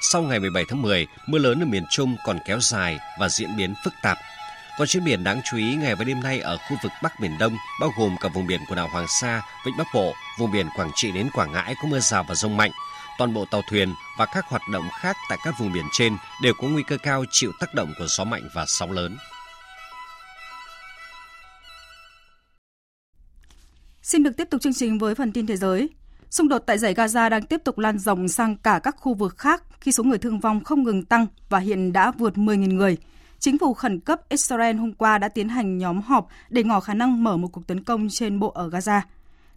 Sau ngày 17 tháng 10, mưa lớn ở miền Trung còn kéo dài và diễn biến phức tạp còn trên biển đáng chú ý ngày và đêm nay ở khu vực Bắc Biển Đông, bao gồm cả vùng biển quần đảo Hoàng Sa, Vịnh Bắc Bộ, vùng biển Quảng Trị đến Quảng Ngãi có mưa rào và rông mạnh. Toàn bộ tàu thuyền và các hoạt động khác tại các vùng biển trên đều có nguy cơ cao chịu tác động của gió mạnh và sóng lớn.
Xin được tiếp tục chương trình với phần tin thế giới. Xung đột tại giải Gaza đang tiếp tục lan rộng sang cả các khu vực khác khi số người thương vong không ngừng tăng và hiện đã vượt 10.000 người. Chính phủ khẩn cấp Israel hôm qua đã tiến hành nhóm họp để ngỏ khả năng mở một cuộc tấn công trên bộ ở Gaza.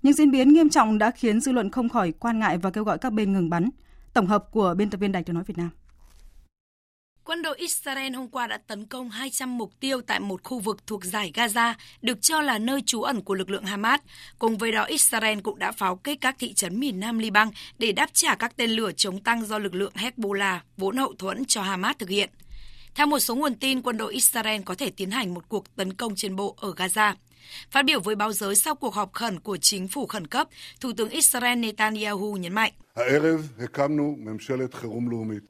Những diễn biến nghiêm trọng đã khiến dư luận không khỏi quan ngại và kêu gọi các bên ngừng bắn. Tổng hợp của biên tập viên Đài tiếng nói Việt Nam.
Quân đội Israel hôm qua đã tấn công 200 mục tiêu tại một khu vực thuộc giải Gaza, được cho là nơi trú ẩn của lực lượng Hamas. Cùng với đó, Israel cũng đã pháo kích các thị trấn miền Nam Liban để đáp trả các tên lửa chống tăng do lực lượng Hezbollah, vốn hậu thuẫn cho Hamas thực hiện. Theo một số nguồn tin, quân đội Israel có thể tiến hành một cuộc tấn công trên bộ ở Gaza. Phát biểu với báo giới sau cuộc họp khẩn của chính phủ khẩn cấp, Thủ tướng Israel Netanyahu nhấn mạnh.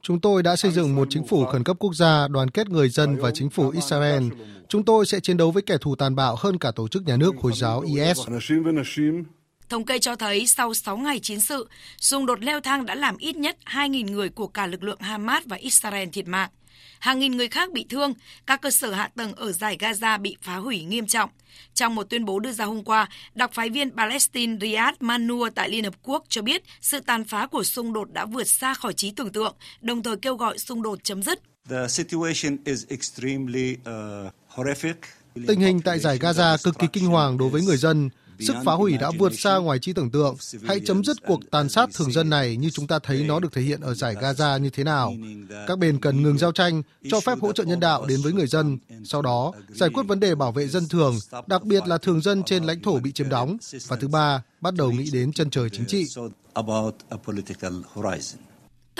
Chúng tôi đã xây dựng một chính phủ khẩn cấp quốc gia đoàn kết người dân và chính phủ Israel. Chúng tôi sẽ chiến đấu với kẻ thù tàn bạo hơn cả tổ chức nhà nước Hồi giáo IS.
Thống kê cho thấy sau 6 ngày chiến sự, xung đột leo thang đã làm ít nhất 2.000 người của cả lực lượng Hamas và Israel thiệt mạng hàng nghìn người khác bị thương, các cơ sở hạ tầng ở giải Gaza bị phá hủy nghiêm trọng. Trong một tuyên bố đưa ra hôm qua, đặc phái viên Palestine Riyad Manur tại Liên Hợp Quốc cho biết sự tàn phá của xung đột đã vượt xa khỏi trí tưởng tượng, đồng thời kêu gọi xung đột chấm dứt. The situation is extremely
uh, horrific. Tình hình tại giải Gaza cực kỳ kinh hoàng đối với người dân. Sức phá hủy đã vượt xa ngoài trí tưởng tượng. Hãy chấm dứt cuộc tàn sát thường dân này như chúng ta thấy nó được thể hiện ở giải Gaza như thế nào. Các bên cần ngừng giao tranh, cho phép hỗ trợ nhân đạo đến với người dân. Sau đó, giải quyết vấn đề bảo vệ dân thường, đặc biệt là thường dân trên lãnh thổ bị chiếm đóng. Và thứ ba, bắt đầu nghĩ đến chân trời chính trị.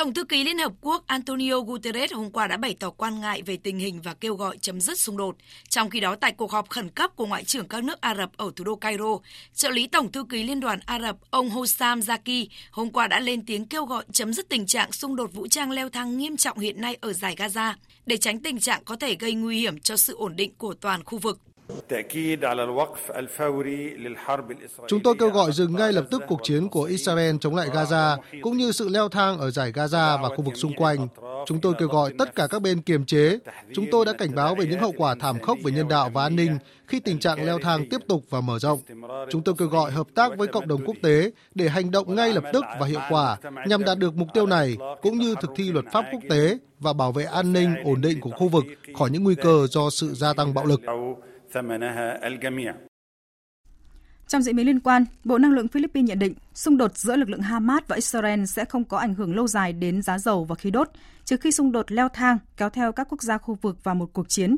Tổng thư ký Liên Hợp Quốc Antonio Guterres hôm qua đã bày tỏ quan ngại về tình hình và kêu gọi chấm dứt xung đột. Trong khi đó, tại cuộc họp khẩn cấp của Ngoại trưởng các nước Ả Rập ở thủ đô Cairo, trợ lý Tổng thư ký Liên đoàn Ả Rập ông Hossam Zaki hôm qua đã lên tiếng kêu gọi chấm dứt tình trạng xung đột vũ trang leo thang nghiêm trọng hiện nay ở giải Gaza, để tránh tình trạng có thể gây nguy hiểm cho sự ổn định của toàn khu vực.
Chúng tôi kêu gọi dừng ngay lập tức cuộc chiến của Israel chống lại Gaza, cũng như sự leo thang ở giải Gaza và khu vực xung quanh. Chúng tôi kêu gọi tất cả các bên kiềm chế. Chúng tôi đã cảnh báo về những hậu quả thảm khốc về nhân đạo và an ninh khi tình trạng leo thang tiếp tục và mở rộng. Chúng tôi kêu gọi hợp tác với cộng đồng quốc tế để hành động ngay lập tức và hiệu quả nhằm đạt được mục tiêu này, cũng như thực thi luật pháp quốc tế và bảo vệ an ninh ổn định của khu vực khỏi những nguy cơ do sự gia tăng bạo lực. ثمنها
الجميع trong diễn biến liên quan, Bộ Năng lượng Philippines nhận định xung đột giữa lực lượng Hamas và Israel sẽ không có ảnh hưởng lâu dài đến giá dầu và khí đốt, trừ khi xung đột leo thang kéo theo các quốc gia khu vực vào một cuộc chiến.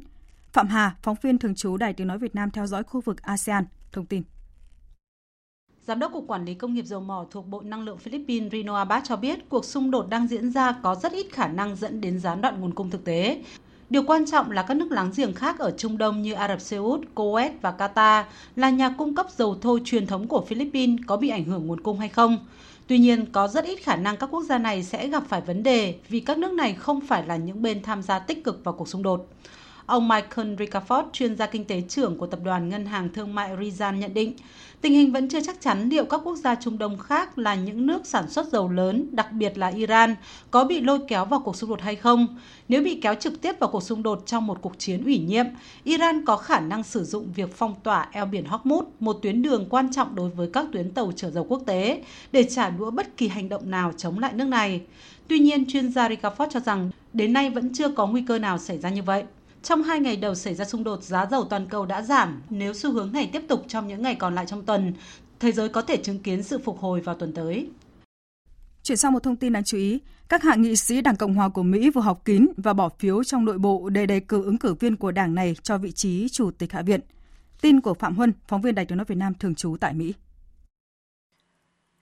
Phạm Hà, phóng viên thường trú Đài Tiếng Nói Việt Nam theo dõi khu vực ASEAN, thông tin.
Giám đốc Cục Quản lý Công nghiệp Dầu mỏ thuộc Bộ Năng lượng Philippines Rino Abad cho biết cuộc xung đột đang diễn ra có rất ít khả năng dẫn đến gián đoạn nguồn cung thực tế. Điều quan trọng là các nước láng giềng khác ở Trung Đông như Ả Rập Xê Út, Kuwait và Qatar là nhà cung cấp dầu thô truyền thống của Philippines có bị ảnh hưởng nguồn cung hay không. Tuy nhiên, có rất ít khả năng các quốc gia này sẽ gặp phải vấn đề vì các nước này không phải là những bên tham gia tích cực vào cuộc xung đột. Ông Michael Ricafort, chuyên gia kinh tế trưởng của Tập đoàn Ngân hàng Thương mại Rizan nhận định, tình hình vẫn chưa chắc chắn liệu các quốc gia Trung Đông khác là những nước sản xuất dầu lớn, đặc biệt là Iran, có bị lôi kéo vào cuộc xung đột hay không. Nếu bị kéo trực tiếp vào cuộc xung đột trong một cuộc chiến ủy nhiệm, Iran có khả năng sử dụng việc phong tỏa eo biển Hormuz, một tuyến đường quan trọng đối với các tuyến tàu chở dầu quốc tế, để trả đũa bất kỳ hành động nào chống lại nước này. Tuy nhiên, chuyên gia Ricafort cho rằng đến nay vẫn chưa có nguy cơ nào xảy ra như vậy. Trong hai ngày đầu xảy ra xung đột, giá dầu toàn cầu đã giảm. Nếu xu hướng này tiếp tục trong những ngày còn lại trong tuần, thế giới có thể chứng kiến sự phục hồi vào tuần tới.
Chuyển sang một thông tin đáng chú ý, các hạ nghị sĩ Đảng Cộng hòa của Mỹ vừa họp kín và bỏ phiếu trong nội bộ để đề cử ứng cử viên của đảng này cho vị trí Chủ tịch Hạ viện. Tin của Phạm Huân, phóng viên Đài tiếng nói Việt Nam thường trú tại Mỹ.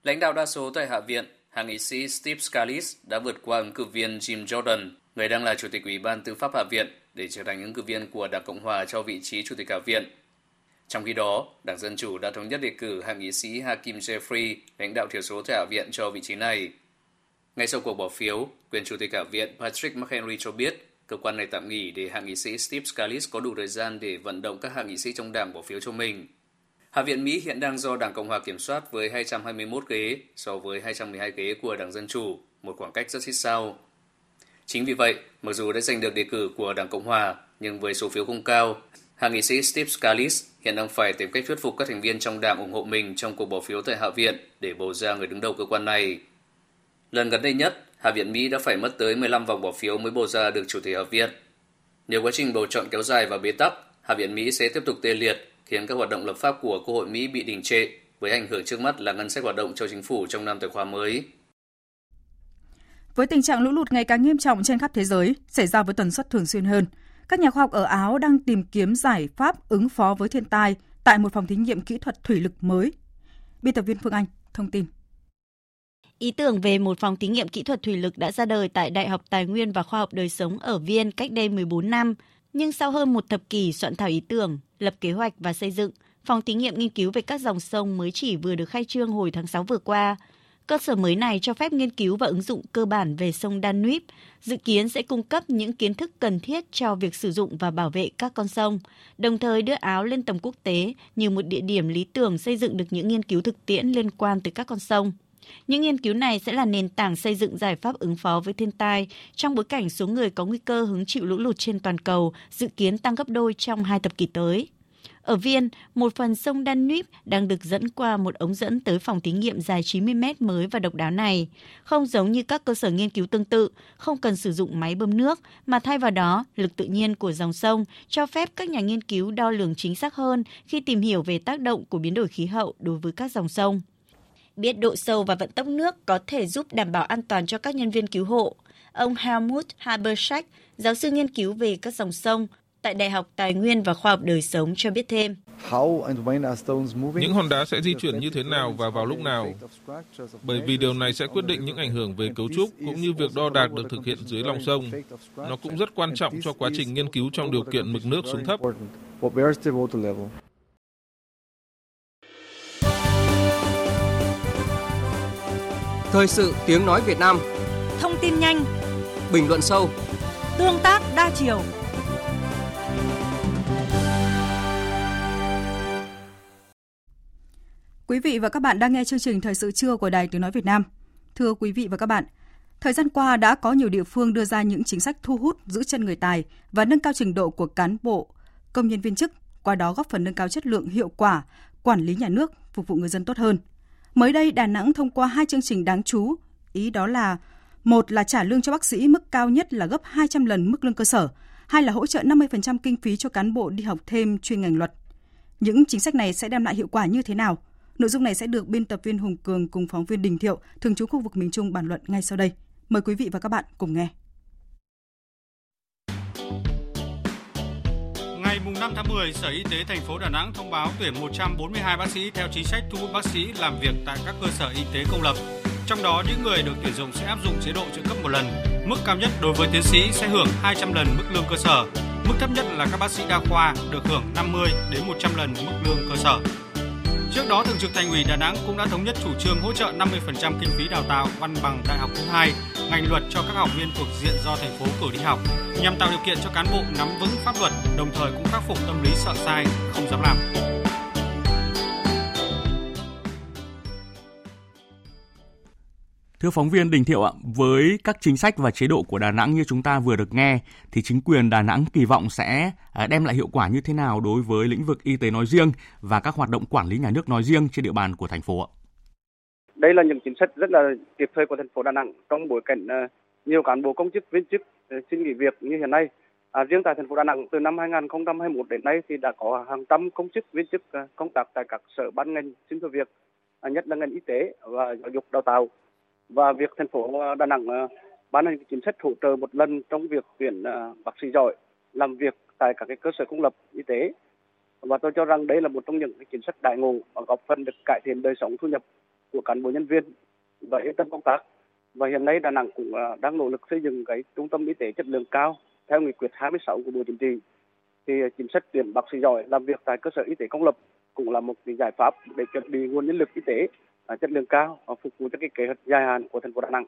Lãnh đạo đa số tại Hạ viện, hạ nghị sĩ Steve Scalise đã vượt qua ứng cử viên Jim Jordan, người đang là Chủ tịch Ủy ban Tư pháp Hạ viện, để trở thành ứng cử viên của Đảng Cộng hòa cho vị trí Chủ tịch Hạ viện. Trong khi đó, Đảng Dân Chủ đã thống nhất đề cử hạ nghị sĩ Hakim Jeffrey, lãnh đạo thiểu số tại Hạ viện cho vị trí này. Ngay sau cuộc bỏ phiếu, quyền Chủ tịch Hạ viện Patrick McHenry cho biết cơ quan này tạm nghỉ để hạ nghị sĩ Steve Scalise có đủ thời gian để vận động các hạ nghị sĩ trong đảng bỏ phiếu cho mình. Hạ viện Mỹ hiện đang do Đảng Cộng hòa kiểm soát với 221 ghế so với 212 ghế của Đảng Dân Chủ, một khoảng cách rất xích sao. Chính vì vậy, mặc dù đã giành được đề cử của Đảng Cộng hòa, nhưng với số phiếu không cao, hạ nghị sĩ Steve Scalise hiện đang phải tìm cách thuyết phục các thành viên trong đảng ủng hộ mình trong cuộc bỏ phiếu tại Hạ viện để bầu ra người đứng đầu cơ quan này. Lần gần đây nhất, Hạ viện Mỹ đã phải mất tới 15 vòng bỏ phiếu mới bầu ra được chủ tịch Hạ viện. Nếu quá trình bầu chọn kéo dài và bế tắc, Hạ viện Mỹ sẽ tiếp tục tê liệt, khiến các hoạt động lập pháp của Quốc hội Mỹ bị đình trệ, với ảnh hưởng trước mắt là ngân sách hoạt động cho chính phủ trong năm tài khoá mới.
Với tình trạng lũ lụt ngày càng nghiêm trọng trên khắp thế giới, xảy ra với tần suất thường xuyên hơn, các nhà khoa học ở Áo đang tìm kiếm giải pháp ứng phó với thiên tai tại một phòng thí nghiệm kỹ thuật thủy lực mới. Biên tập viên Phương Anh thông tin.
Ý tưởng về một phòng thí nghiệm kỹ thuật thủy lực đã ra đời tại Đại học Tài nguyên và Khoa học Đời sống ở Viên cách đây 14 năm. Nhưng sau hơn một thập kỷ soạn thảo ý tưởng, lập kế hoạch và xây dựng, phòng thí nghiệm nghiên cứu về các dòng sông mới chỉ vừa được khai trương hồi tháng 6 vừa qua. Cơ sở mới này cho phép nghiên cứu và ứng dụng cơ bản về sông Danube, dự kiến sẽ cung cấp những kiến thức cần thiết cho việc sử dụng và bảo vệ các con sông, đồng thời đưa Áo lên tầm quốc tế như một địa điểm lý tưởng xây dựng được những nghiên cứu thực tiễn liên quan tới các con sông. Những nghiên cứu này sẽ là nền tảng xây dựng giải pháp ứng phó với thiên tai trong bối cảnh số người có nguy cơ hứng chịu lũ lụt trên toàn cầu dự kiến tăng gấp đôi trong hai thập kỷ tới. Ở Viên, một phần sông Danube đang được dẫn qua một ống dẫn tới phòng thí nghiệm dài 90 mét mới và độc đáo này. Không giống như các cơ sở nghiên cứu tương tự, không cần sử dụng máy bơm nước, mà thay vào đó, lực tự nhiên của dòng sông cho phép các nhà nghiên cứu đo lường chính xác hơn khi tìm hiểu về tác động của biến đổi khí hậu đối với các dòng sông. Biết độ sâu và vận tốc nước có thể giúp đảm bảo an toàn cho các nhân viên cứu hộ. Ông Helmut Habersack, giáo sư nghiên cứu về các dòng sông, tại Đại học Tài nguyên và Khoa học Đời sống cho biết thêm.
Những hòn đá sẽ di chuyển như thế nào và vào lúc nào? Bởi vì điều này sẽ quyết định những ảnh hưởng về cấu trúc cũng như việc đo đạc được thực hiện dưới lòng sông. Nó cũng rất quan trọng cho quá trình nghiên cứu trong điều kiện mực nước xuống thấp.
Thời sự tiếng nói Việt Nam
Thông tin nhanh
Bình luận sâu
Tương tác đa chiều
Quý vị và các bạn đang nghe chương trình Thời sự trưa của Đài Tiếng Nói Việt Nam. Thưa quý vị và các bạn, thời gian qua đã có nhiều địa phương đưa ra những chính sách thu hút, giữ chân người tài và nâng cao trình độ của cán bộ, công nhân viên chức, qua đó góp phần nâng cao chất lượng hiệu quả, quản lý nhà nước, phục vụ người dân tốt hơn. Mới đây, Đà Nẵng thông qua hai chương trình đáng chú, ý đó là một là trả lương cho bác sĩ mức cao nhất là gấp 200 lần mức lương cơ sở, hai là hỗ trợ 50% kinh phí cho cán bộ đi học thêm chuyên ngành luật. Những chính sách này sẽ đem lại hiệu quả như thế nào? Nội dung này sẽ được biên tập viên Hùng Cường cùng phóng viên Đình Thiệu, thường trú khu vực miền Trung bàn luận ngay sau đây. Mời quý vị và các bạn cùng nghe.
Ngày 5 tháng 10, Sở Y tế thành phố Đà Nẵng thông báo tuyển 142 bác sĩ theo chính sách thu hút bác sĩ làm việc tại các cơ sở y tế công lập. Trong đó, những người được tuyển dụng sẽ áp dụng chế độ trợ cấp một lần. Mức cao nhất đối với tiến sĩ sẽ hưởng 200 lần mức lương cơ sở. Mức thấp nhất là các bác sĩ đa khoa được hưởng 50 đến 100 lần mức lương cơ sở. Trước đó, Thường trực Thành ủy Đà Nẵng cũng đã thống nhất chủ trương hỗ trợ 50% kinh phí đào tạo văn bằng đại học thứ hai, ngành luật cho các học viên thuộc diện do thành phố cử đi học, nhằm tạo điều kiện cho cán bộ nắm vững pháp luật, đồng thời cũng khắc phục tâm lý sợ sai, không dám làm.
Thưa phóng viên Đình Thiệu ạ, với các chính sách và chế độ của Đà Nẵng như chúng ta vừa được nghe thì chính quyền Đà Nẵng kỳ vọng sẽ à, đem lại hiệu quả như thế nào đối với lĩnh vực y tế nói riêng và các hoạt động quản lý nhà nước nói riêng trên địa bàn của thành phố ạ?
Đây là những chính sách rất là kịp thời của thành phố Đà Nẵng trong bối cảnh à, nhiều cán bộ công chức viên chức à, xin nghỉ việc như hiện nay. À, riêng tại thành phố Đà Nẵng từ năm 2021 đến nay thì đã có hàng trăm công chức viên chức công tác tại các sở ban ngành xin thôi việc, nhất là ngành y tế và giáo dục đào tạo và việc thành phố ờ, Đà Nẵng ờ, ban hành chính sách hỗ trợ một lần trong việc tuyển ờ, bác sĩ giỏi làm việc tại các cái cơ sở công lập y tế. Và tôi cho rằng đây là một trong những cái chính sách đại ngộ và góp phần được cải thiện đời sống thu nhập của cán bộ nhân viên và yên tâm công tác. Và hiện nay Đà Nẵng cũng đang nỗ lực xây dựng cái trung tâm y tế chất lượng cao theo nghị quyết 26 của Bộ Chính trị. Thì chính sách tuyển bác sĩ giỏi làm việc tại cơ sở y tế công lập cũng là một cái giải pháp để chuẩn bị nguồn nhân lực y tế À, chất lượng cao và phục vụ cho cái kế hoạch dài hạn của thành phố Đà Nẵng.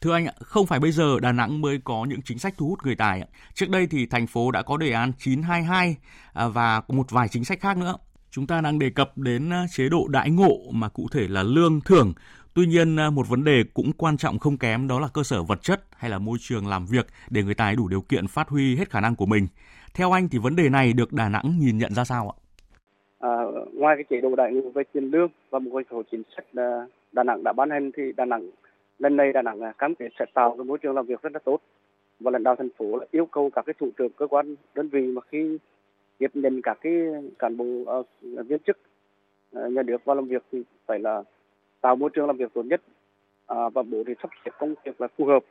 Thưa anh ạ, không phải bây giờ Đà Nẵng mới có những chính sách thu hút người tài. Trước đây thì thành phố đã có đề án 922 à, và một vài chính sách khác nữa. Chúng ta đang đề cập đến à, chế độ đãi ngộ mà cụ thể là lương thưởng. Tuy nhiên một vấn đề cũng quan trọng không kém đó là cơ sở vật chất hay là môi trường làm việc để người tài đủ điều kiện phát huy hết khả năng của mình. Theo anh thì vấn đề này được Đà Nẵng nhìn nhận ra sao ạ?
À, ngoài cái chế độ đại ngũ về tiền lương và một số chính sách à, Đà Nẵng đã ban hành thì Đà Nẵng lần này Đà Nẵng à, cam kết sẽ tạo cái môi trường làm việc rất là tốt. Và lãnh đạo thành phố là yêu cầu các cái thủ trưởng cơ quan đơn vị mà khi tiếp nhận các cái cán bộ uh, viên chức uh, nhà nước vào làm việc thì phải là tạo môi trường làm việc tốt nhất. Uh, và bố thì sắp xếp công việc là phù hợp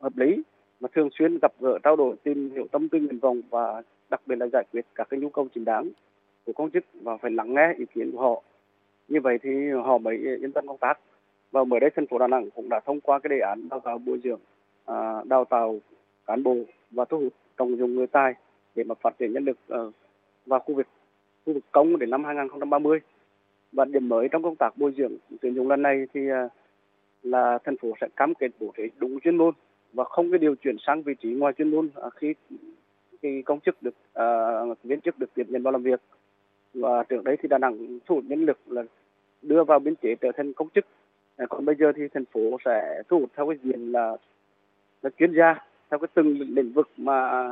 hợp lý và thường xuyên gặp gỡ trao đổi tìm hiểu tâm tư nguyện vọng và đặc biệt là giải quyết các cái nhu cầu chính đáng của công chức và phải lắng nghe ý kiến của họ. Như vậy thì họ mới yên tâm công tác. Và mới đây thành phố Đà Nẵng cũng đã thông qua cái đề án đào tạo bồi dưỡng à, đào tạo cán bộ và thu hút trọng dụng người tài để mà phát triển nhân lực ờ, vào khu vực khu vực công đến năm 2030 và điểm mới trong công tác bồi dưỡng tuyển dụng lần này thì à, là thành phố sẽ cam kết bổ trí đúng chuyên môn và không cái điều chuyển sang vị trí ngoài chuyên môn à, khi khi công chức được uh, viên chức được tiếp nhận vào làm việc và trước đấy thì Đà Nẵng thu hút nhân lực là đưa vào biên chế trở thành công chức. À, còn bây giờ thì thành phố sẽ thu hút theo cái diện là, là chuyên gia theo cái từng lĩnh vực mà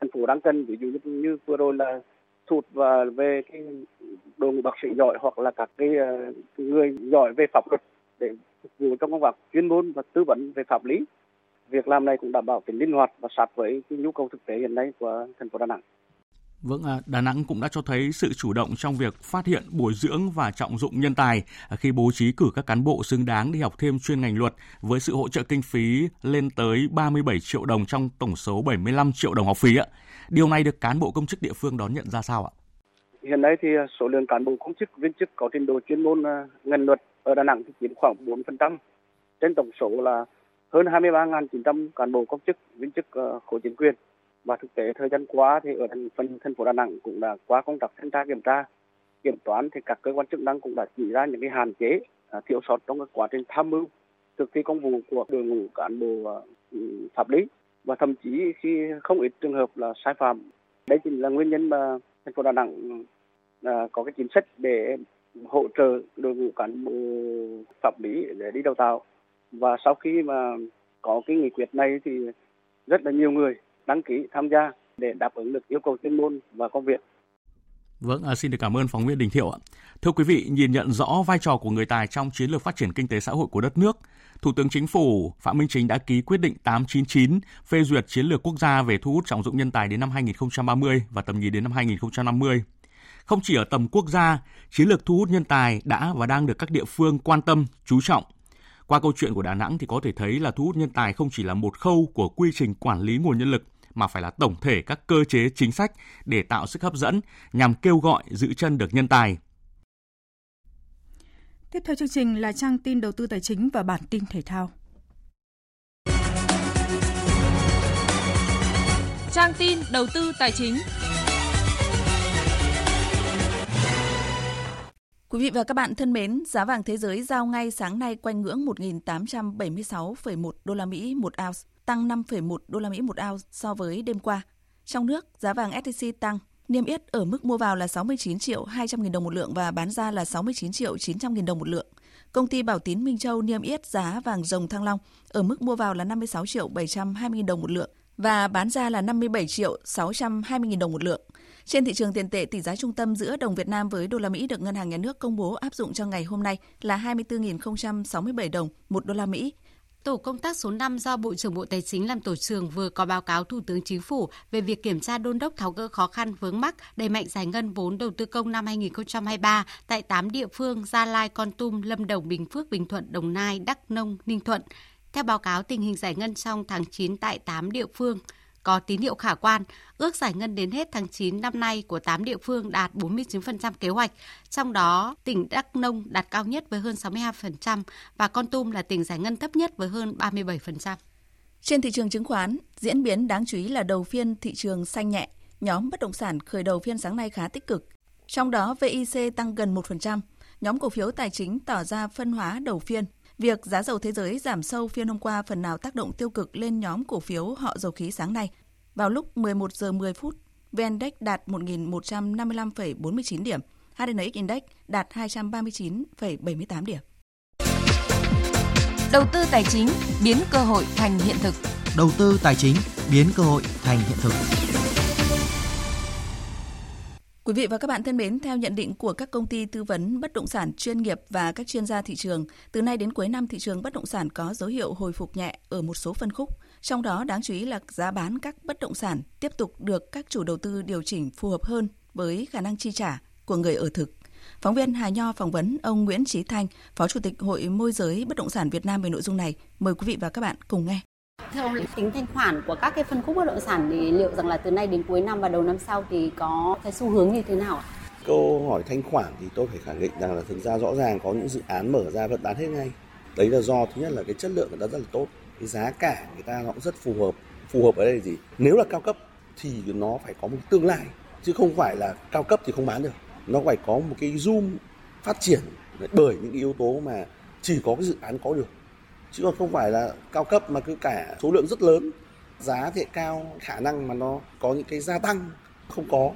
thành phố đang cần. Ví dụ như, như vừa rồi là thu hút và về cái đội ngũ bác sĩ giỏi hoặc là các cái uh, người giỏi về pháp luật để phục vụ trong công việc chuyên môn và tư vấn về pháp lý. Việc làm này cũng đảm bảo tính linh hoạt và sát với cái nhu cầu thực tế hiện nay của thành phố Đà Nẵng.
Vâng, à, Đà Nẵng cũng đã cho thấy sự chủ động trong việc phát hiện, bồi dưỡng và trọng dụng nhân tài khi bố trí cử các cán bộ xứng đáng đi học thêm chuyên ngành luật với sự hỗ trợ kinh phí lên tới 37 triệu đồng trong tổng số 75 triệu đồng học phí. ạ. Điều này được cán bộ công chức địa phương đón nhận ra sao ạ?
Hiện nay thì à, số lượng cán bộ công chức viên chức có trình độ chuyên môn à, ngành luật ở Đà Nẵng thì chiếm khoảng 4%. Trên tổng số là hơn 23.900 cán bộ công chức viên chức khối chính quyền và thực tế thời gian qua thì ở thành phần thành phố Đà Nẵng cũng đã qua công tác thanh tra kiểm tra kiểm toán thì các cơ quan chức năng cũng đã chỉ ra những cái hạn chế à, thiếu sót trong cái quá trình tham mưu thực thi công vụ của đội ngũ cán bộ à, ừ, pháp lý. Và thậm chí khi không ít trường hợp là sai phạm đây chính là nguyên nhân mà thành phố Đà Nẵng à, có cái chính sách để hỗ trợ đội ngũ cán bộ pháp lý để đi đào tạo. Và sau khi mà có cái nghị quyết này thì rất là nhiều người đăng ký tham gia để đáp ứng được yêu cầu chuyên môn và công việc.
Vâng, à, xin được cảm ơn phóng viên Đình Thiệu ạ. Thưa quý vị, nhìn nhận rõ vai trò của người tài trong chiến lược phát triển kinh tế xã hội của đất nước, Thủ tướng Chính phủ Phạm Minh Chính đã ký quyết định 899 phê duyệt chiến lược quốc gia về thu hút trọng dụng nhân tài đến năm 2030 và tầm nhìn đến năm 2050. Không chỉ ở tầm quốc gia, chiến lược thu hút nhân tài đã và đang được các địa phương quan tâm, chú trọng. Qua câu chuyện của Đà Nẵng thì có thể thấy là thu hút nhân tài không chỉ là một khâu của quy trình quản lý nguồn nhân lực mà phải là tổng thể các cơ chế chính sách để tạo sức hấp dẫn nhằm kêu gọi giữ chân được nhân tài.
Tiếp theo chương trình là trang tin đầu tư tài chính và bản tin thể thao.
Trang tin đầu tư tài chính.
Quý vị và các bạn thân mến, giá vàng thế giới giao ngay sáng nay quanh ngưỡng 1.876,1 đô la Mỹ một ounce, tăng 5,1 đô la Mỹ một ao so với đêm qua. Trong nước, giá vàng SJC tăng, niêm yết ở mức mua vào là 69 triệu 200 nghìn đồng một lượng và bán ra là 69 triệu 900 nghìn đồng một lượng. Công ty Bảo Tín Minh Châu niêm yết giá vàng rồng Thăng Long ở mức mua vào là 56 triệu 720 nghìn đồng một lượng và bán ra là 57 triệu 620 nghìn đồng một lượng. Trên thị trường tiền tệ, tỷ giá trung tâm giữa đồng Việt Nam với đô la Mỹ được Ngân hàng Nhà nước công bố áp dụng cho ngày hôm nay là 24.067 đồng một đô la Mỹ.
Tổ công tác số 5 do Bộ trưởng Bộ Tài chính làm tổ trưởng vừa có báo cáo Thủ tướng Chính phủ về việc kiểm tra đôn đốc tháo gỡ khó khăn vướng mắc đẩy mạnh giải ngân vốn đầu tư công năm 2023 tại 8 địa phương Gia Lai, Con Tum, Lâm Đồng, Bình Phước, Bình Thuận, Đồng Nai, Đắk Nông, Ninh Thuận. Theo báo cáo tình hình giải ngân trong tháng 9 tại 8 địa phương, có tín hiệu khả quan, ước giải ngân đến hết tháng 9 năm nay của 8 địa phương đạt 49% kế hoạch, trong đó tỉnh Đắk Nông đạt cao nhất với hơn 62% và Con Tum là tỉnh giải ngân thấp nhất với hơn 37%.
Trên thị trường chứng khoán, diễn biến đáng chú ý là đầu phiên thị trường xanh nhẹ, nhóm bất động sản khởi đầu phiên sáng nay khá tích cực. Trong đó VIC tăng gần 1%, nhóm cổ phiếu tài chính tỏ ra phân hóa đầu phiên Việc giá dầu thế giới giảm sâu phiên hôm qua phần nào tác động tiêu cực lên nhóm cổ phiếu họ dầu khí sáng nay. Vào lúc 11 giờ 10 phút, VN-Index đạt 1.155,49 điểm, HNX Index đạt 239,78 điểm.
Đầu tư tài chính biến cơ hội thành hiện thực.
Đầu tư tài chính biến cơ hội thành hiện thực.
Quý vị và các bạn thân mến, theo nhận định của các công ty tư vấn bất động sản chuyên nghiệp và các chuyên gia thị trường, từ nay đến cuối năm thị trường bất động sản có dấu hiệu hồi phục nhẹ ở một số phân khúc. Trong đó đáng chú ý là giá bán các bất động sản tiếp tục được các chủ đầu tư điều chỉnh phù hợp hơn với khả năng chi trả của người ở thực. Phóng viên Hà Nho phỏng vấn ông Nguyễn Trí Thanh, Phó Chủ tịch Hội Môi giới Bất động sản Việt Nam về nội dung này. Mời quý vị và các bạn cùng nghe.
Thưa ông, tính thanh khoản của các cái phân khúc bất động sản thì liệu rằng là từ nay đến cuối năm và đầu năm sau thì có cái xu hướng như thế nào ạ?
Câu hỏi thanh khoản thì tôi phải khẳng định rằng là thực ra rõ ràng có những dự án mở ra vẫn bán hết ngay. Đấy là do thứ nhất là cái chất lượng người ta rất là tốt, cái giá cả người ta nó cũng rất phù hợp. Phù hợp ở đây là gì? Nếu là cao cấp thì nó phải có một tương lai chứ không phải là cao cấp thì không bán được. Nó phải có một cái zoom phát triển bởi những cái yếu tố mà chỉ có cái dự án có được chứ còn không phải là cao cấp mà cứ cả số lượng rất lớn. Giá thì cao, khả năng mà nó có những cái gia tăng không có.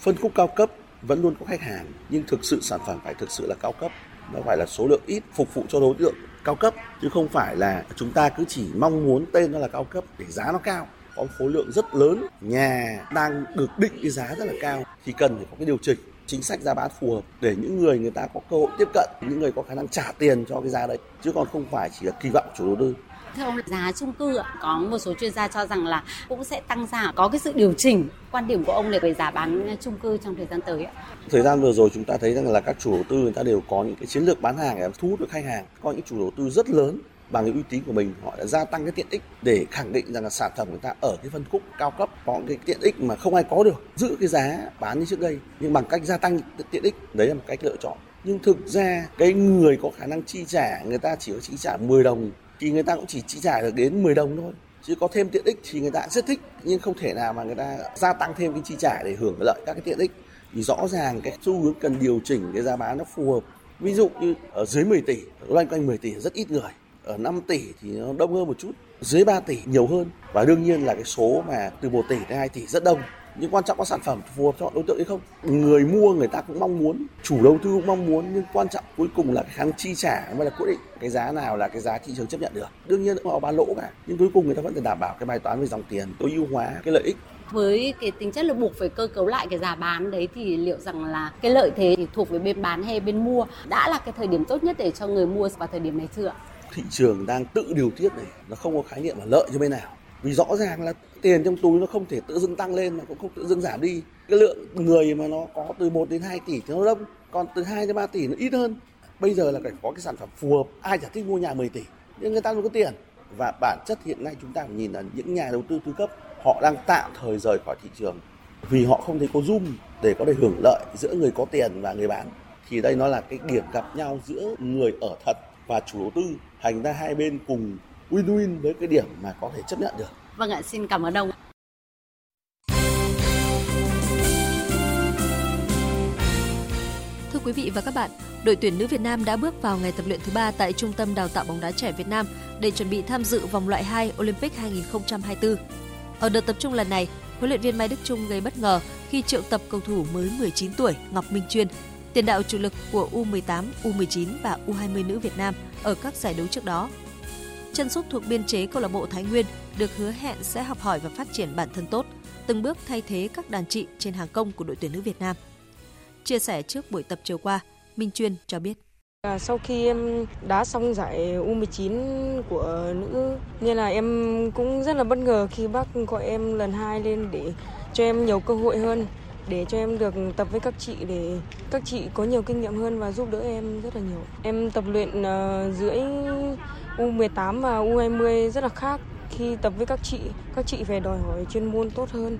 Phân khúc cao cấp vẫn luôn có khách hàng, nhưng thực sự sản phẩm phải thực sự là cao cấp. Nó phải là số lượng ít phục vụ cho đối tượng cao cấp, chứ không phải là chúng ta cứ chỉ mong muốn tên nó là cao cấp để giá nó cao. Có khối lượng rất lớn, nhà đang được định cái giá rất là cao. Thì cần phải có cái điều chỉnh chính sách giá bán phù hợp để những người người ta có cơ hội tiếp cận những người có khả năng trả tiền cho cái giá đấy chứ còn không phải chỉ là kỳ vọng chủ đầu tư.
Thưa ông giá chung cư có một số chuyên gia cho rằng là cũng sẽ tăng giảm. Có cái sự điều chỉnh quan điểm của ông về giá bán chung cư trong thời gian tới ạ?
Thời gian vừa rồi chúng ta thấy rằng là các chủ đầu tư người ta đều có những cái chiến lược bán hàng để thu hút được khách hàng. Có những chủ đầu tư rất lớn bằng cái uy tín của mình, họ đã gia tăng cái tiện ích để khẳng định rằng là sản phẩm của người ta ở cái phân khúc cao cấp có cái tiện ích mà không ai có được, giữ cái giá bán như trước đây, nhưng bằng cách gia tăng tiện ích, đấy là một cách lựa chọn. Nhưng thực ra, cái người có khả năng chi trả, người ta chỉ có chi trả 10 đồng, thì người ta cũng chỉ chi trả được đến 10 đồng thôi. Chứ có thêm tiện ích thì người ta rất thích, nhưng không thể nào mà người ta gia tăng thêm cái chi trả để hưởng lợi các cái tiện ích. Thì rõ ràng cái xu hướng cần điều chỉnh, cái giá bán nó phù hợp. Ví dụ như ở dưới 10 tỷ, loanh quanh 10 tỷ rất ít người ở 5 tỷ thì nó đông hơn một chút, dưới 3 tỷ nhiều hơn. Và đương nhiên là cái số mà từ 1 tỷ đến 2 tỷ rất đông. Nhưng quan trọng có sản phẩm phù hợp cho đối tượng hay không? Người mua người ta cũng mong muốn, chủ đầu tư cũng mong muốn, nhưng quan trọng cuối cùng là khả năng chi trả mới là quyết định cái giá nào là cái giá thị trường chấp nhận được. Đương nhiên họ bán lỗ cả, nhưng cuối cùng người ta vẫn phải đảm bảo cái bài toán về dòng tiền, tối ưu hóa cái lợi ích.
Với cái tính chất là buộc phải cơ cấu lại cái giá bán đấy thì liệu rằng là cái lợi thế thì thuộc về bên bán hay bên mua đã là cái thời điểm tốt nhất để cho người mua vào thời điểm này chưa ạ?
Thị trường đang tự điều tiết này, nó không có khái niệm là lợi cho bên nào. Vì rõ ràng là tiền trong túi nó không thể tự dưng tăng lên mà cũng không tự dưng giảm đi. Cái lượng người mà nó có từ 1 đến 2 tỷ thì nó đông, còn từ 2 đến 3 tỷ nó ít hơn. Bây giờ là phải có cái sản phẩm phù hợp, ai chả thích mua nhà 10 tỷ, nhưng người ta không có tiền. Và bản chất hiện nay chúng ta phải nhìn là những nhà đầu tư thứ cấp, họ đang tạm thời rời khỏi thị trường vì họ không thấy có zoom để có thể hưởng lợi giữa người có tiền và người bán. Thì đây nó là cái điểm gặp nhau giữa người ở thật và chủ đầu tư thành ra hai bên cùng win-win với cái điểm mà có thể chấp nhận được.
Vâng ạ, xin cảm ơn ông.
Thưa
quý vị và các bạn, đội tuyển nữ Việt Nam đã bước vào ngày tập luyện thứ ba tại Trung tâm Đào tạo bóng đá trẻ Việt Nam để chuẩn bị tham dự vòng loại 2 Olympic 2024. Ở đợt tập trung lần này, huấn luyện viên Mai Đức Trung gây bất ngờ khi triệu tập cầu thủ mới 19 tuổi Ngọc Minh Chuyên, tiền đạo chủ lực của U18, U19 và U20 nữ Việt Nam ở các giải đấu trước đó. Chân sút thuộc biên chế câu lạc bộ Thái Nguyên được hứa hẹn sẽ học hỏi và phát triển bản thân tốt, từng bước thay thế các đàn chị trên hàng công của đội tuyển nữ Việt Nam. Chia sẻ trước buổi tập chiều qua, Minh Chuyên cho biết.
À, sau khi em đá xong giải U19 của nữ nên là em cũng rất là bất ngờ khi bác gọi em lần hai lên để cho em nhiều cơ hội hơn để cho em được tập với các chị để các chị có nhiều kinh nghiệm hơn và giúp đỡ em rất là nhiều. Em tập luyện giữa dưới U18 và U20 rất là khác khi tập với các chị, các chị phải đòi hỏi chuyên môn tốt hơn.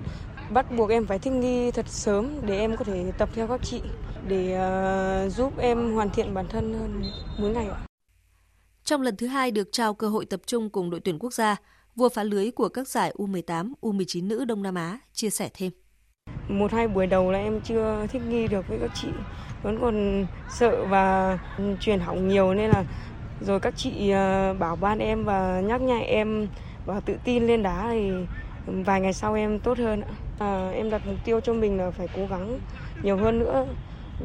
Bắt buộc em phải thích nghi thật sớm để em có thể tập theo các chị để uh, giúp em hoàn thiện bản thân hơn mỗi ngày ạ.
Trong lần thứ hai được trao cơ hội tập trung cùng đội tuyển quốc gia, vua phá lưới của các giải U18, U19 nữ Đông Nam Á chia sẻ thêm.
Một hai buổi đầu là em chưa thích nghi được với các chị, vẫn còn sợ và truyền hỏng nhiều nên là rồi các chị ờ, bảo ban em và nhắc nhở em và tự tin lên đá thì vài ngày sau em tốt hơn À, em đặt mục tiêu cho mình là phải cố gắng nhiều hơn nữa.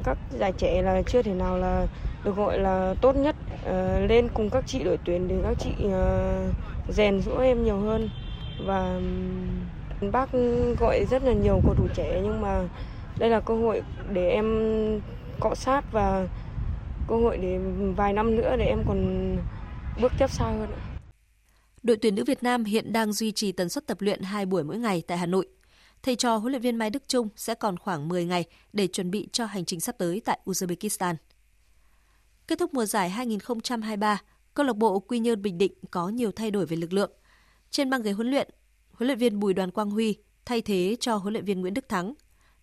Các giải trẻ là chưa thể nào là được gọi là tốt nhất à, lên cùng các chị đội tuyển để các chị à, rèn giũa em nhiều hơn. Và bác gọi rất là nhiều cầu thủ trẻ nhưng mà đây là cơ hội để em cọ sát và cơ hội để vài năm nữa để em còn bước tiếp xa hơn.
Đội tuyển nữ Việt Nam hiện đang duy trì tần suất tập luyện 2 buổi mỗi ngày tại Hà Nội. Thầy trò huấn luyện viên Mai Đức Trung sẽ còn khoảng 10 ngày để chuẩn bị cho hành trình sắp tới tại Uzbekistan. Kết thúc mùa giải 2023, câu lạc bộ Quy Nhơn Bình Định có nhiều thay đổi về lực lượng. Trên băng ghế huấn luyện, huấn luyện viên Bùi Đoàn Quang Huy thay thế cho huấn luyện viên Nguyễn Đức Thắng.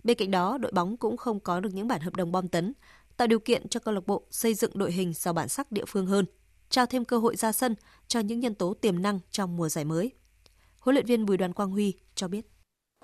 Bên cạnh đó, đội bóng cũng không có được những bản hợp đồng bom tấn, tạo điều kiện cho câu lạc bộ xây dựng đội hình giàu bản sắc địa phương hơn, trao thêm cơ hội ra sân cho những nhân tố tiềm năng trong mùa giải mới. Huấn luyện viên Bùi Đoàn Quang Huy cho biết.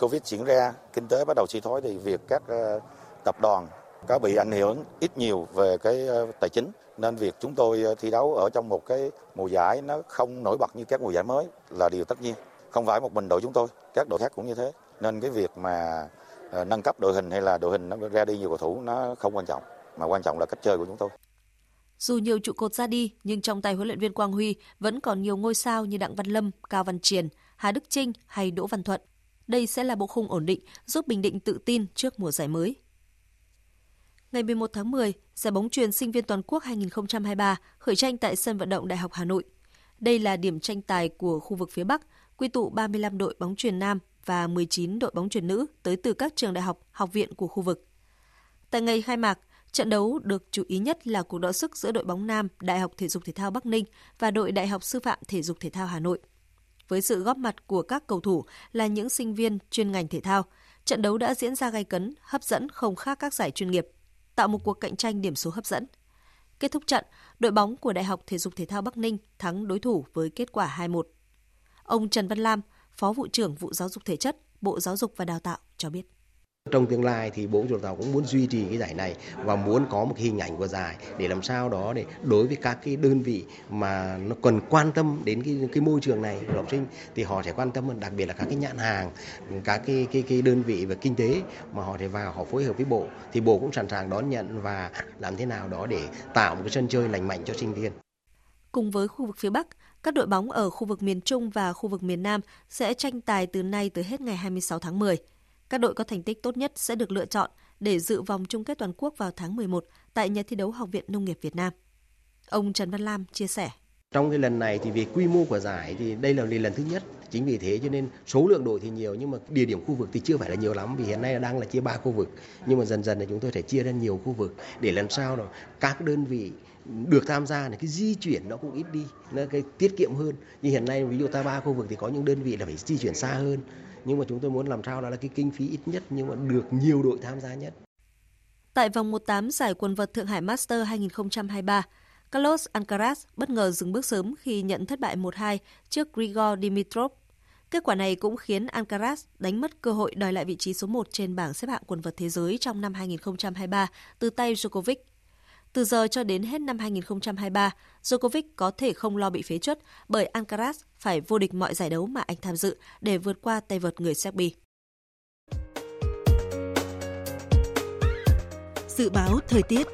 Covid diễn ra, kinh tế bắt đầu suy thoái thì việc các ờ, tập đoàn có bị ảnh hưởng ít nhiều về cái ờ, tài chính nên việc chúng tôi ờ, thi đấu ở trong một cái mùa giải nó không nổi bật như các mùa giải mới là điều tất nhiên. Không phải một mình đội chúng tôi, các đội khác cũng như thế. Nên cái việc mà ờ, nâng cấp đội hình hay là đội hình nó ra đi nhiều cầu thủ nó không quan trọng, mà quan trọng là cách chơi của chúng tôi.
Dù nhiều trụ cột ra đi, nhưng trong tay huấn luyện viên Quang Huy vẫn còn nhiều ngôi sao như Đặng Văn Lâm, Cao Văn Triền, Hà Đức Trinh hay Đỗ Văn Thuận. Đây sẽ là bộ khung ổn định giúp Bình Định tự tin trước mùa giải mới. Ngày 11 tháng 10, giải bóng truyền sinh viên toàn quốc 2023 khởi tranh tại sân vận động Đại học Hà Nội. Đây là điểm tranh tài của khu vực phía Bắc, quy tụ 35 đội bóng truyền nam và 19 đội bóng truyền nữ tới từ các trường đại học, học viện của khu vực. Tại ngày khai mạc, trận đấu được chú ý nhất là cuộc đọ sức giữa đội bóng nam Đại học Thể dục Thể thao Bắc Ninh và đội Đại học Sư phạm Thể dục Thể thao Hà Nội – với sự góp mặt của các cầu thủ là những sinh viên chuyên ngành thể thao, trận đấu đã diễn ra gay cấn, hấp dẫn không khác các giải chuyên nghiệp, tạo một cuộc cạnh tranh điểm số hấp dẫn. Kết thúc trận, đội bóng của Đại học Thể dục Thể thao Bắc Ninh thắng đối thủ với kết quả 2-1. Ông Trần Văn Lam, Phó vụ trưởng vụ giáo dục thể chất, Bộ Giáo dục và Đào tạo cho biết.
Trong tương lai thì Bộ Giáo dục cũng muốn duy trì cái giải này và muốn có một hình ảnh của giải để làm sao đó để đối với các cái đơn vị mà nó cần quan tâm đến cái cái môi trường này của học sinh thì họ sẽ quan tâm đặc biệt là các cái nhãn hàng, các cái cái cái đơn vị về kinh tế mà họ thể vào họ phối hợp với Bộ thì Bộ cũng sẵn sàng đón nhận và làm thế nào đó để tạo một cái sân chơi lành mạnh cho sinh viên.
Cùng với khu vực phía Bắc, các đội bóng ở khu vực miền Trung và khu vực miền Nam sẽ tranh tài từ nay tới hết ngày 26 tháng 10. Các đội có thành tích tốt nhất sẽ được lựa chọn để dự vòng chung kết toàn quốc vào tháng 11 tại nhà thi đấu Học viện Nông nghiệp Việt Nam. Ông Trần Văn Lam chia sẻ.
Trong cái lần này thì về quy mô của giải thì đây là lần thứ nhất. Chính vì thế cho nên số lượng đội thì nhiều nhưng mà địa điểm khu vực thì chưa phải là nhiều lắm vì hiện nay đang là chia ba khu vực. Nhưng mà dần dần là chúng tôi sẽ chia ra nhiều khu vực để lần sau đó các đơn vị được tham gia thì cái di chuyển nó cũng ít đi nó cái tiết kiệm hơn như hiện nay ví dụ ta ba khu vực thì có những đơn vị là phải di chuyển xa hơn nhưng mà chúng tôi muốn làm sao đó là cái kinh phí ít nhất nhưng mà được nhiều đội tham gia nhất.
Tại vòng 1/8 giải quần vợt Thượng Hải Master 2023, Carlos Alcaraz bất ngờ dừng bước sớm khi nhận thất bại 1-2 trước Grigor Dimitrov. Kết quả này cũng khiến Alcaraz đánh mất cơ hội đòi lại vị trí số 1 trên bảng xếp hạng quần vợt thế giới trong năm 2023 từ tay Djokovic. Từ giờ cho đến hết năm 2023, Djokovic có thể không lo bị phế chuất bởi Alcaraz phải vô địch mọi giải đấu mà anh tham dự để vượt qua tay vợt người Serbia.
Dự báo thời tiết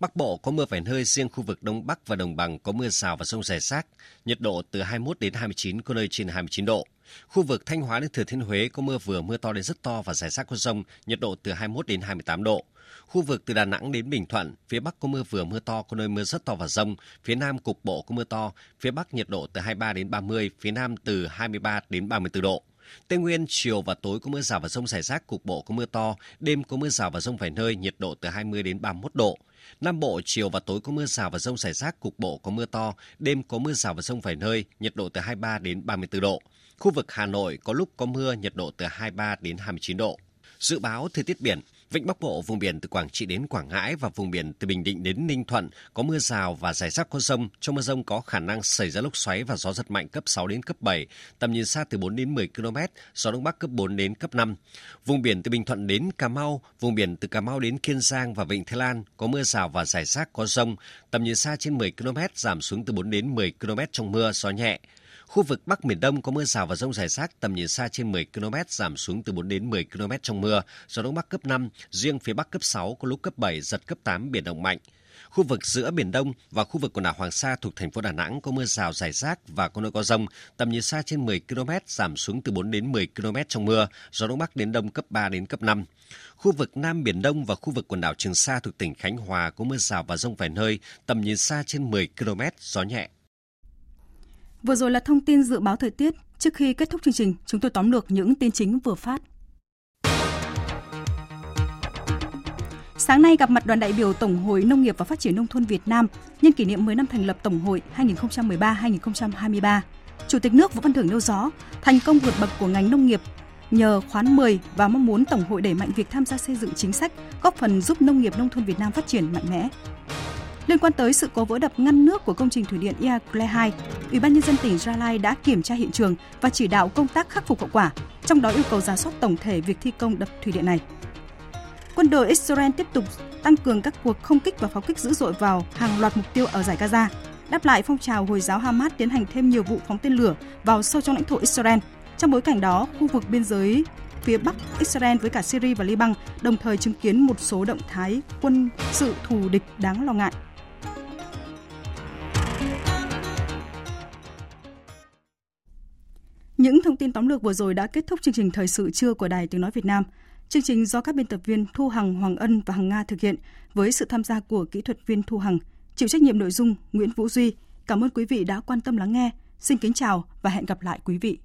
Bắc Bộ có mưa vài nơi, riêng khu vực Đông Bắc và Đồng Bằng có mưa rào và rông rải rác, nhiệt độ từ 21 đến 29, có nơi trên 29 độ. Khu vực Thanh Hóa đến Thừa Thiên Huế có mưa vừa, mưa to đến rất to và rải rác có rông, nhiệt độ từ 21 đến 28 độ. Khu vực từ Đà Nẵng đến Bình Thuận, phía Bắc có mưa vừa mưa to, có nơi mưa rất to và rông. Phía Nam cục bộ có mưa to, phía Bắc nhiệt độ từ 23 đến 30, phía Nam từ 23 đến 34 độ. Tây Nguyên chiều và tối có mưa rào và rông rải rác, cục bộ có mưa to, đêm có mưa rào và rông vài nơi, nhiệt độ từ 20 đến 31 độ. Nam Bộ chiều và tối có mưa rào và rông rải rác, cục bộ có mưa to, đêm có mưa rào và rông vài nơi, nhiệt độ từ 23 đến 34 độ. Khu vực Hà Nội có lúc có mưa, nhiệt độ từ 23 đến 29 độ. Dự báo thời tiết biển, Vịnh Bắc Bộ, vùng biển từ Quảng Trị đến Quảng Ngãi và vùng biển từ Bình Định đến Ninh Thuận có mưa rào và rải rác có rông. Trong mưa rông có khả năng xảy ra lốc xoáy và gió giật mạnh cấp 6 đến cấp 7, tầm nhìn xa từ 4 đến 10 km, gió đông bắc cấp 4 đến cấp 5. Vùng biển từ Bình Thuận đến Cà Mau, vùng biển từ Cà Mau đến Kiên Giang và Vịnh Thái Lan có mưa rào và rải rác có rông, tầm nhìn xa trên 10 km, giảm xuống từ 4 đến 10 km trong mưa, gió nhẹ. Khu vực Bắc Miền Đông có mưa rào và rông rải rác, tầm nhìn xa trên 10 km, giảm xuống từ 4 đến 10 km trong mưa, gió Đông Bắc cấp 5, riêng phía Bắc cấp 6, có lúc cấp 7, giật cấp 8, biển động mạnh. Khu vực giữa Biển Đông và khu vực quần đảo Hoàng Sa thuộc thành phố Đà Nẵng có mưa rào rải rác và có nơi có rông, tầm nhìn xa trên 10 km, giảm xuống từ 4 đến 10 km trong mưa, gió Đông Bắc đến Đông cấp 3 đến cấp 5. Khu vực Nam Biển Đông và khu vực quần đảo Trường Sa thuộc tỉnh Khánh Hòa có mưa rào và rông vài nơi, tầm nhìn xa trên 10 km, gió nhẹ.
Vừa rồi là thông tin dự báo thời tiết. Trước khi kết thúc chương trình, chúng tôi tóm lược những tin chính vừa phát. Sáng nay gặp mặt đoàn đại biểu Tổng hội Nông nghiệp và Phát triển Nông thôn Việt Nam nhân kỷ niệm 10 năm thành lập Tổng hội 2013-2023. Chủ tịch nước Vũ Văn Thưởng nêu rõ, thành công vượt bậc của ngành nông nghiệp nhờ khoán 10 và mong muốn Tổng hội đẩy mạnh việc tham gia xây dựng chính sách, góp phần giúp nông nghiệp nông thôn Việt Nam phát triển mạnh mẽ. Liên quan tới sự cố vỡ đập ngăn nước của công trình thủy điện Iagule 2, Ủy ban nhân dân tỉnh Gia Lai đã kiểm tra hiện trường và chỉ đạo công tác khắc phục hậu quả, trong đó yêu cầu giả soát tổng thể việc thi công đập thủy điện này. Quân đội Israel tiếp tục tăng cường các cuộc không kích và pháo kích dữ dội vào hàng loạt mục tiêu ở giải Gaza, đáp lại phong trào Hồi giáo Hamas tiến hành thêm nhiều vụ phóng tên lửa vào sâu trong lãnh thổ Israel. Trong bối cảnh đó, khu vực biên giới phía Bắc Israel với cả Syria và Liban đồng thời chứng kiến một số động thái quân sự thù địch đáng lo ngại. Những thông tin tóm lược vừa rồi đã kết thúc chương trình thời sự trưa của Đài Tiếng Nói Việt Nam. Chương trình do các biên tập viên Thu Hằng, Hoàng Ân và Hằng Nga thực hiện với sự tham gia của kỹ thuật viên Thu Hằng, chịu trách nhiệm nội dung Nguyễn Vũ Duy. Cảm ơn quý vị đã quan tâm lắng nghe. Xin kính chào và hẹn gặp lại quý vị.